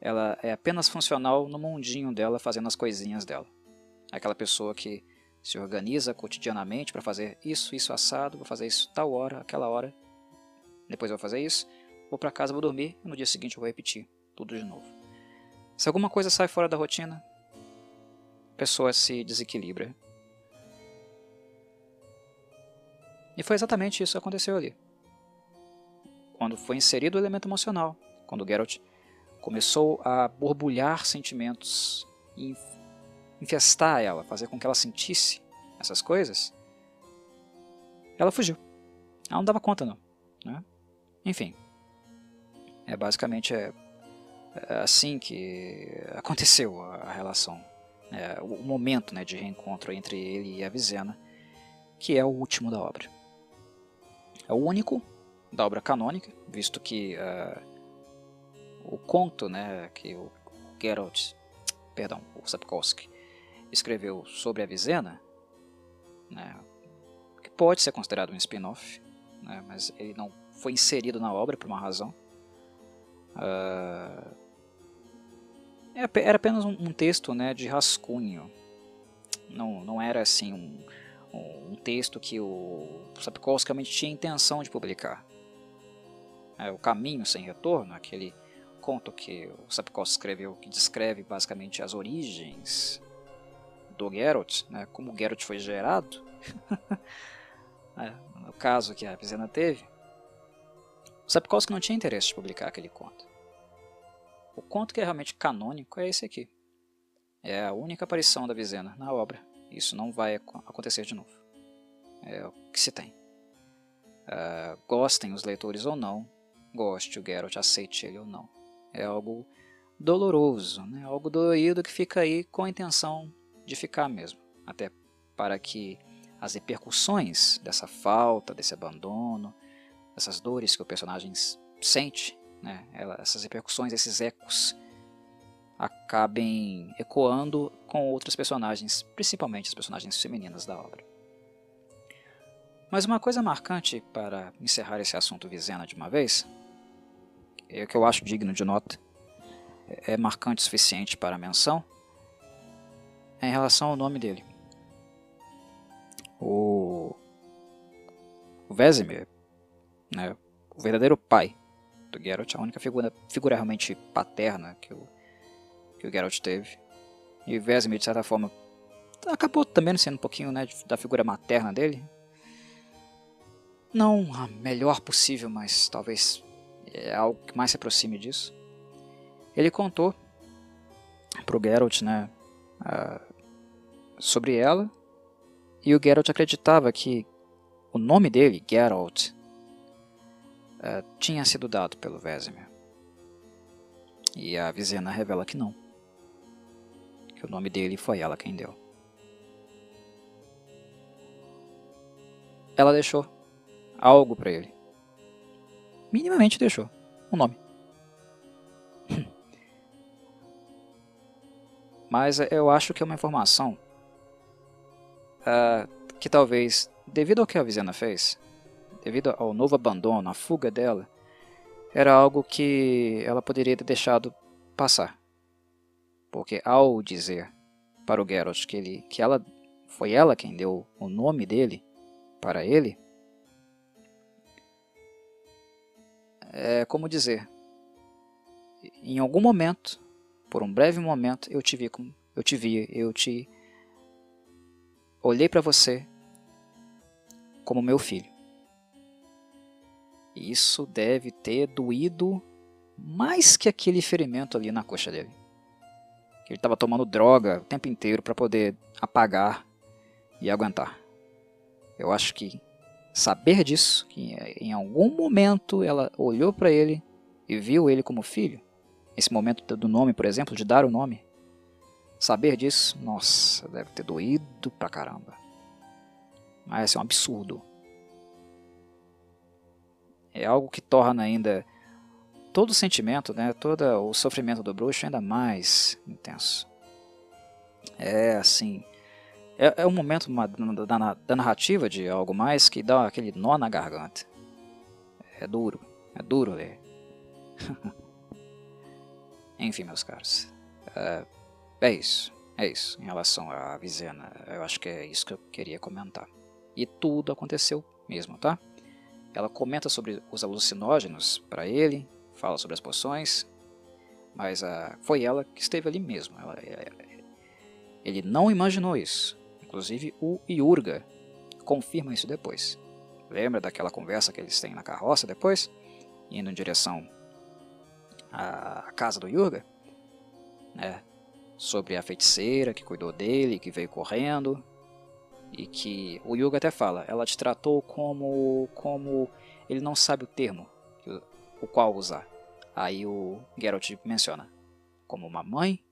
ela é apenas funcional no mundinho dela, fazendo as coisinhas dela. Aquela pessoa que se organiza cotidianamente para fazer isso, isso assado, vou fazer isso tal hora, aquela hora, depois vou fazer isso, vou para casa, vou dormir, e no dia seguinte eu vou repetir tudo de novo. Se alguma coisa sai fora da rotina, a pessoa se desequilibra. E foi exatamente isso que aconteceu ali. Quando foi inserido o elemento emocional, quando Geralt começou a borbulhar sentimentos e infestar ela, fazer com que ela sentisse essas coisas, ela fugiu. Ela não dava conta não. Né? Enfim, é basicamente é, é assim que aconteceu a, relação, é, o momento né, de reencontro entre ele e a Vizena, que é o último da obra. É o único da obra canônica, visto que uh, o conto né, que o Geralt, perdão, o Sapkowski escreveu sobre a Vizena, né, que pode ser considerado um spin-off, né, mas ele não foi inserido na obra por uma razão. Uh, era apenas um, texto né, de rascunho. Não, não era assim um, um texto que o Sapkowski realmente tinha intenção de publicar. É, o Caminho Sem Retorno, aquele conto que o Sapkowski escreveu, que descreve basicamente as origens do Geralt, né, como o Geralt foi gerado, é, no caso que a Vizena teve, o Sapkowski não tinha interesse de publicar aquele conto. O conto que é realmente canônico é esse aqui. É a única aparição da Vizena na obra. Isso não vai acontecer de novo. É o que se tem. Uh, gostem os leitores ou não, goste o Geralt, aceite ele ou não. É algo doloroso, né? algo dolorido que fica aí com a intenção de ficar mesmo. Até para que as repercussões dessa falta, desse abandono, dessas dores que o personagem sente, né? essas repercussões, esses ecos, acabem ecoando com outros personagens, principalmente as personagens femininas da obra. Mas uma coisa marcante para encerrar esse assunto Vizena de uma vez é, que eu acho digno de nota, é marcante o suficiente para menção, é em relação ao nome dele. O, o Vesemir, né, o verdadeiro pai do Geralt, a única figura, figura realmente paterna que o, que o Geralt teve. E o Vesemir, de certa forma, acabou também sendo um pouquinho né, da figura materna dele. Não a melhor possível, mas talvez é algo que mais se aproxime disso. Ele contou para o Geralt né, sobre ela, e o Geralt acreditava que o nome dele, Geralt, uh, tinha sido dado pelo Vesemir. E a Vizena revela que não. Que o nome dele foi ela quem deu. Ela deixou algo para ele minimamente deixou um nome. Mas eu acho que é uma informação uh, que talvez, devido ao que a Vizena fez, devido ao novo abandono, à fuga dela, era algo que ela poderia ter deixado passar. Porque ao dizer para o Geralt que, ele, que ela foi ela quem deu o nome dele para ele, é como dizer, em algum momento, por um breve momento, eu te vi, eu te vi, eu te olhei para você como meu filho. E isso deve ter doído mais que aquele ferimento ali na coxa dele. Ele estava tomando droga o tempo inteiro para poder apagar e aguentar. Eu acho que saber disso, que em algum momento ela olhou para ele e viu ele como filho, esse momento do nome, por exemplo, de dar o nome, saber disso, nossa, deve ter doído pra caramba. Mas assim, é um absurdo. É algo que torna ainda todo o sentimento, né, todo o sofrimento do bruxo ainda mais intenso. É assim, é, é um momento da, da narrativa de algo mais que dá aquele nó na garganta. É duro, é duro ler. Enfim, meus caros, é, é isso, é isso em relação à Vizena. Eu acho que é isso que eu queria comentar. E tudo aconteceu mesmo, tá? Ela comenta sobre os alucinógenos para ele, fala sobre as poções, mas uh, foi ela que esteve ali mesmo. Ela, é, é, ele não imaginou isso. Inclusive o Yurga confirma isso depois. Lembra daquela conversa que eles têm na carroça depois? Indo em direção à casa do Yurga? Né? Sobre a feiticeira que cuidou dele, que veio correndo, e que o Yuga até fala, ela te tratou como como ele não sabe o termo o qual usar. Aí o Geralt menciona como uma mãe.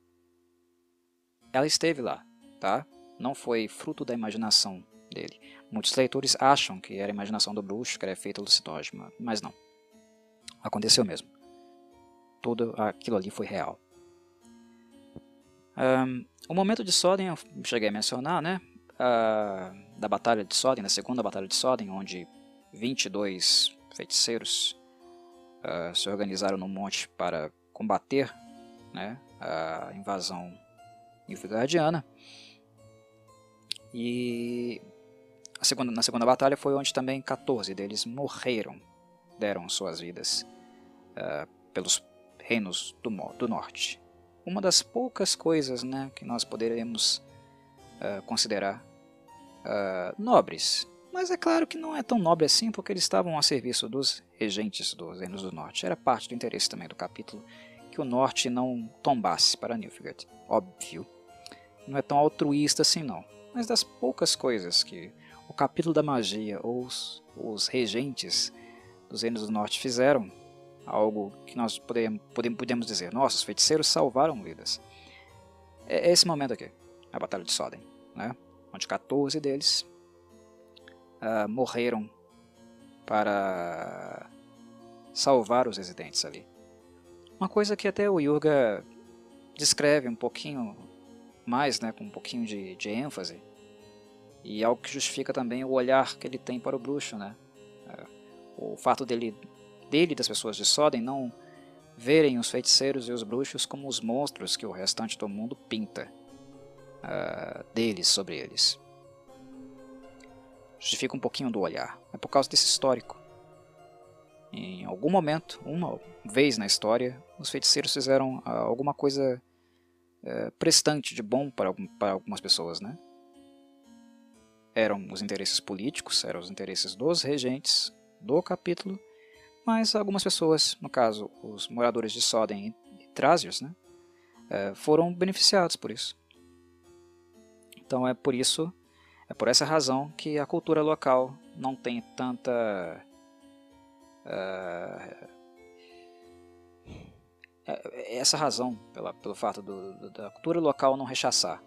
Ela esteve lá, tá? Não foi fruto da imaginação dele. Muitos leitores acham que era imaginação do bruxo, que era efeito alucinógeno, mas não. Aconteceu mesmo. Tudo aquilo ali foi real. Um, o momento de Soden eu cheguei a mencionar, né? uh, da Batalha de Soden, da segunda Batalha de Soden, onde 22 feiticeiros uh, se organizaram no monte para combater né, a invasão nilfgaardiana. E segunda, na segunda batalha foi onde também 14 deles morreram, deram suas vidas uh, pelos reinos do, do norte. Uma das poucas coisas né, que nós poderíamos uh, considerar uh, nobres. Mas é claro que não é tão nobre assim, porque eles estavam a serviço dos regentes dos Reinos do Norte. Era parte do interesse também do capítulo que o Norte não tombasse para Nilfgaard. Óbvio. Não é tão altruísta assim não. Mas das poucas coisas que o capítulo da magia ou os, os regentes dos Reinos do Norte fizeram, algo que nós podemos, podemos dizer, nossos feiticeiros salvaram vidas. É, é esse momento aqui, a Batalha de Soden. Né? onde 14 deles uh, morreram para salvar os residentes ali. Uma coisa que até o Yurga descreve um pouquinho mais, né, com um pouquinho de, de ênfase, e algo que justifica também o olhar que ele tem para o bruxo, né? Uh, o fato dele, dele das pessoas de Soden não verem os feiticeiros e os bruxos como os monstros que o restante do mundo pinta uh, deles sobre eles. Justifica um pouquinho do olhar. É por causa desse histórico. Em algum momento, uma vez na história, os feiticeiros fizeram uh, alguma coisa uh, prestante de bom para, para algumas pessoas, né? Eram os interesses políticos, eram os interesses dos regentes do capítulo, mas algumas pessoas, no caso os moradores de Soden e Trásios, né, uh, foram beneficiados por isso. Então é por isso, é por essa razão que a cultura local não tem tanta uh, essa razão pela, pelo fato do, da cultura local não rechaçar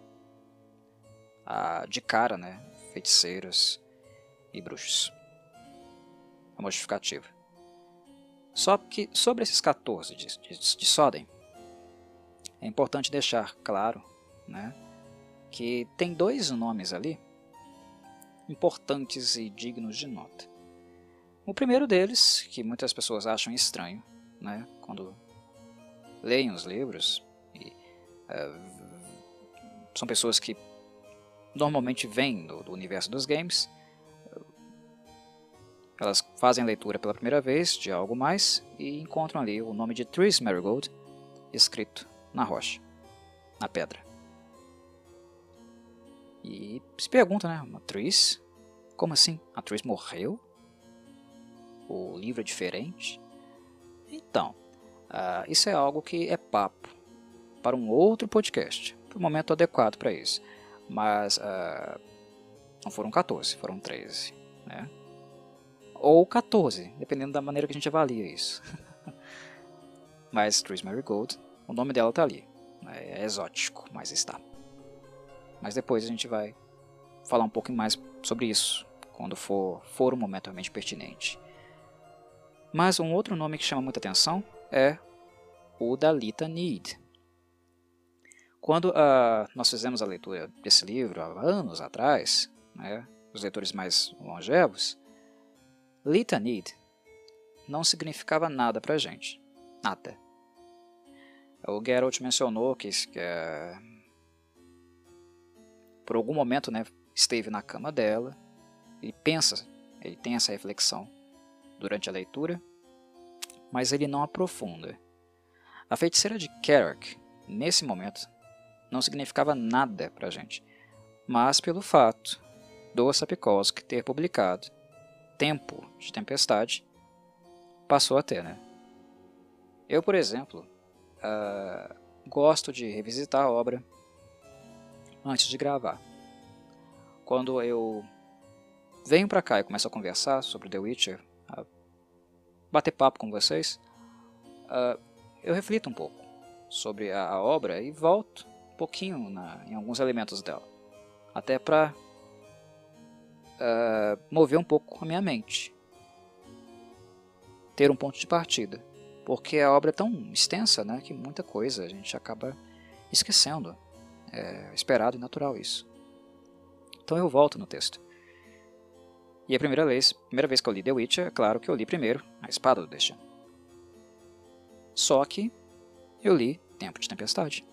a, de cara, né, feiticeiros e bruxos. A modificativa. Só que sobre esses 14 de, de, de Soden, é importante deixar claro, né, que tem dois nomes ali importantes e dignos de nota. O primeiro deles, que muitas pessoas acham estranho, né, quando leem os livros, e, uh, são pessoas que normalmente vêm do, do universo dos games, elas fazem leitura pela primeira vez de algo mais e encontram ali o nome de Tris Marigold escrito na rocha, na pedra. E se pergunta, né? Uma atriz? Como assim? A atriz morreu? O livro é diferente? Então, uh, isso é algo que é papo para um outro podcast, para o momento adequado para isso. Mas uh, não foram 14, foram 13. Né? Ou 14, dependendo da maneira que a gente avalia isso. mas Tris Marigold, o nome dela está ali. É exótico, mas está. Mas depois a gente vai falar um pouco mais sobre isso, quando for, for um momento realmente pertinente. Mas um outro nome que chama muita atenção é o da Lita Need. Quando uh, nós fizemos a leitura desse livro há anos atrás, né, os leitores mais longevos, Lita Need não significava nada para a gente. Nada. O Geralt mencionou que, que é, por algum momento né, esteve na cama dela, ele pensa, ele tem essa reflexão durante a leitura, mas ele não aprofunda. A feiticeira de Carrick, nesse momento, não significava nada para a gente, mas pelo fato do Sapkowski ter publicado Tempo de Tempestade, passou a ter, né? Eu, por exemplo, uh, gosto de revisitar a obra antes de gravar. Quando eu venho para cá e começo a conversar sobre The Witcher, bater papo com vocês, uh, eu reflito um pouco sobre a, a, obra e volto um pouquinho na, em alguns elementos dela, até para uh, ah, mover um pouco a minha mente, ter um ponto de partida, porque a obra é tão extensa né, que muita coisa a gente acaba esquecendo. É esperado e natural isso. Então eu volto no texto. E a primeira vez, primeira vez que eu li The Witcher, é claro que eu li primeiro A Espada do Destino. Só que eu li Tempo de Tempestade.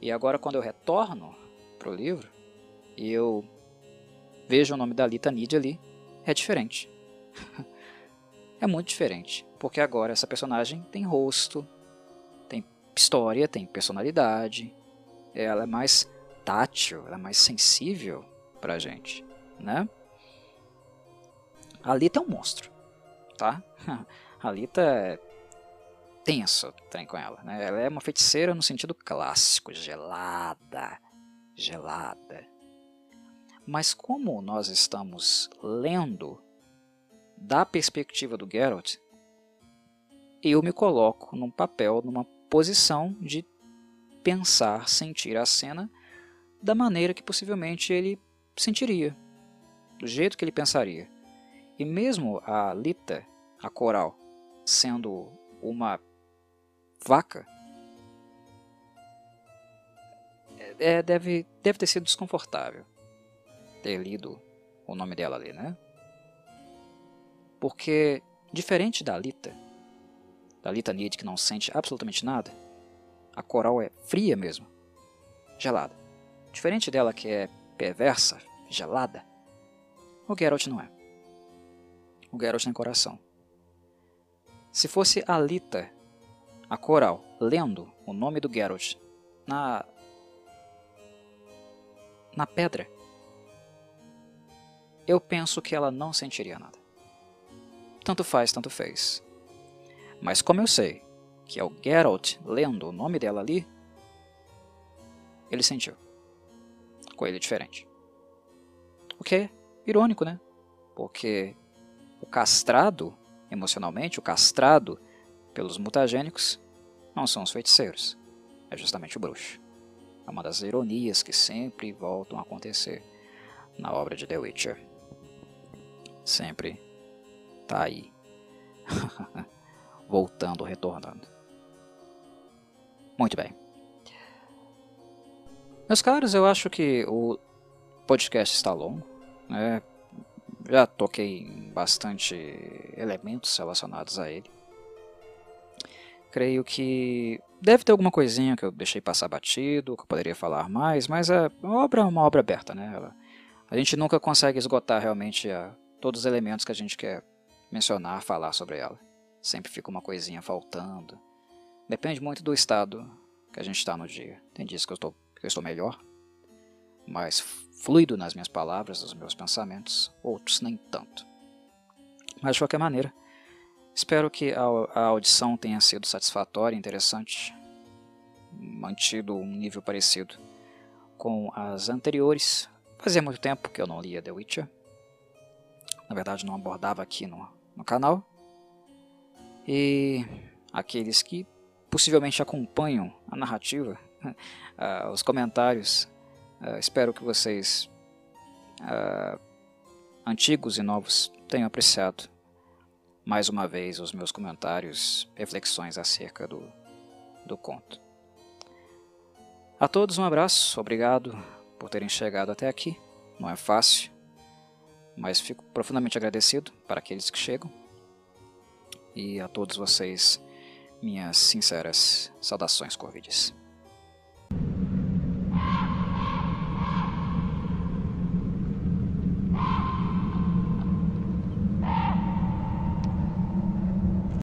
E agora quando eu retorno para o livro e eu vejo o nome da Lita Nid ali, é diferente. é muito diferente, porque agora essa personagem tem rosto, tem história, tem personalidade, ela é mais tátil, ela é mais sensível pra gente, né? A Lita é um monstro, tá? A Lita é tenso tem com ela, né? Ela é uma feiticeira no sentido clássico, gelada, gelada. Mas como nós estamos lendo da perspectiva do Geralt, eu me coloco num papel, numa posição de pensar, sentir a cena da maneira que possivelmente ele sentiria, do jeito que ele pensaria. E mesmo a Lita, a coral, sendo uma vaca, é, deve, deve ter sido desconfortável ter lido o nome dela ali, né? Porque, diferente da Lita, da Lita Nid que não sente absolutamente nada, a coral é fria mesmo, gelada. Diferente dela que é perversa, gelada, o Geralt não é. O Geralt tem coração. Se fosse a Lita, a coral, lendo o nome do Geralt na na pedra, eu penso que ela não sentiria nada. Tanto faz, tanto fez. Mas como eu sei que é o Geralt lendo o nome dela ali, ele sentiu. Com ele diferente. O que é irônico, né? Porque o castrado, emocionalmente, o castrado pelos mutagênicos, não são os feiticeiros. É justamente o bruxo. É uma das ironias que sempre voltam a acontecer na obra de The Witcher. Sempre tá aí. Voltando, retornando. Muito bem. Meus caros, eu acho que o podcast está longo. Né? Já toquei em bastante elementos relacionados a ele. Creio que deve ter alguma coisinha que eu deixei passar batido, que eu poderia falar mais, mas a obra é uma obra aberta, né? Ela, a gente nunca consegue esgotar realmente a, todos os elementos que a gente quer mencionar, falar sobre ela. Sempre fica uma coisinha faltando. Depende muito do estado que a gente está no dia. Tem dias que eu, estou, que eu estou melhor, mais fluido nas minhas palavras, nos meus pensamentos, outros nem tanto. Mas de qualquer maneira, espero que a, audição tenha sido satisfatória, interessante, mantido um nível parecido com as anteriores. Fazia muito tempo que eu não lia The Witcher. Na verdade, não abordava aqui no, no canal. E aqueles que possivelmente acompanham a narrativa, uh, os comentários. Uh, espero que vocês, uh, antigos e novos, tenham apreciado mais uma vez os meus comentários, reflexões acerca do, do conto. A todos um abraço, obrigado por terem chegado até aqui. Não é fácil, mas fico profundamente agradecido para aqueles que chegam. E a todos vocês, minhas sinceras saudações Corvides.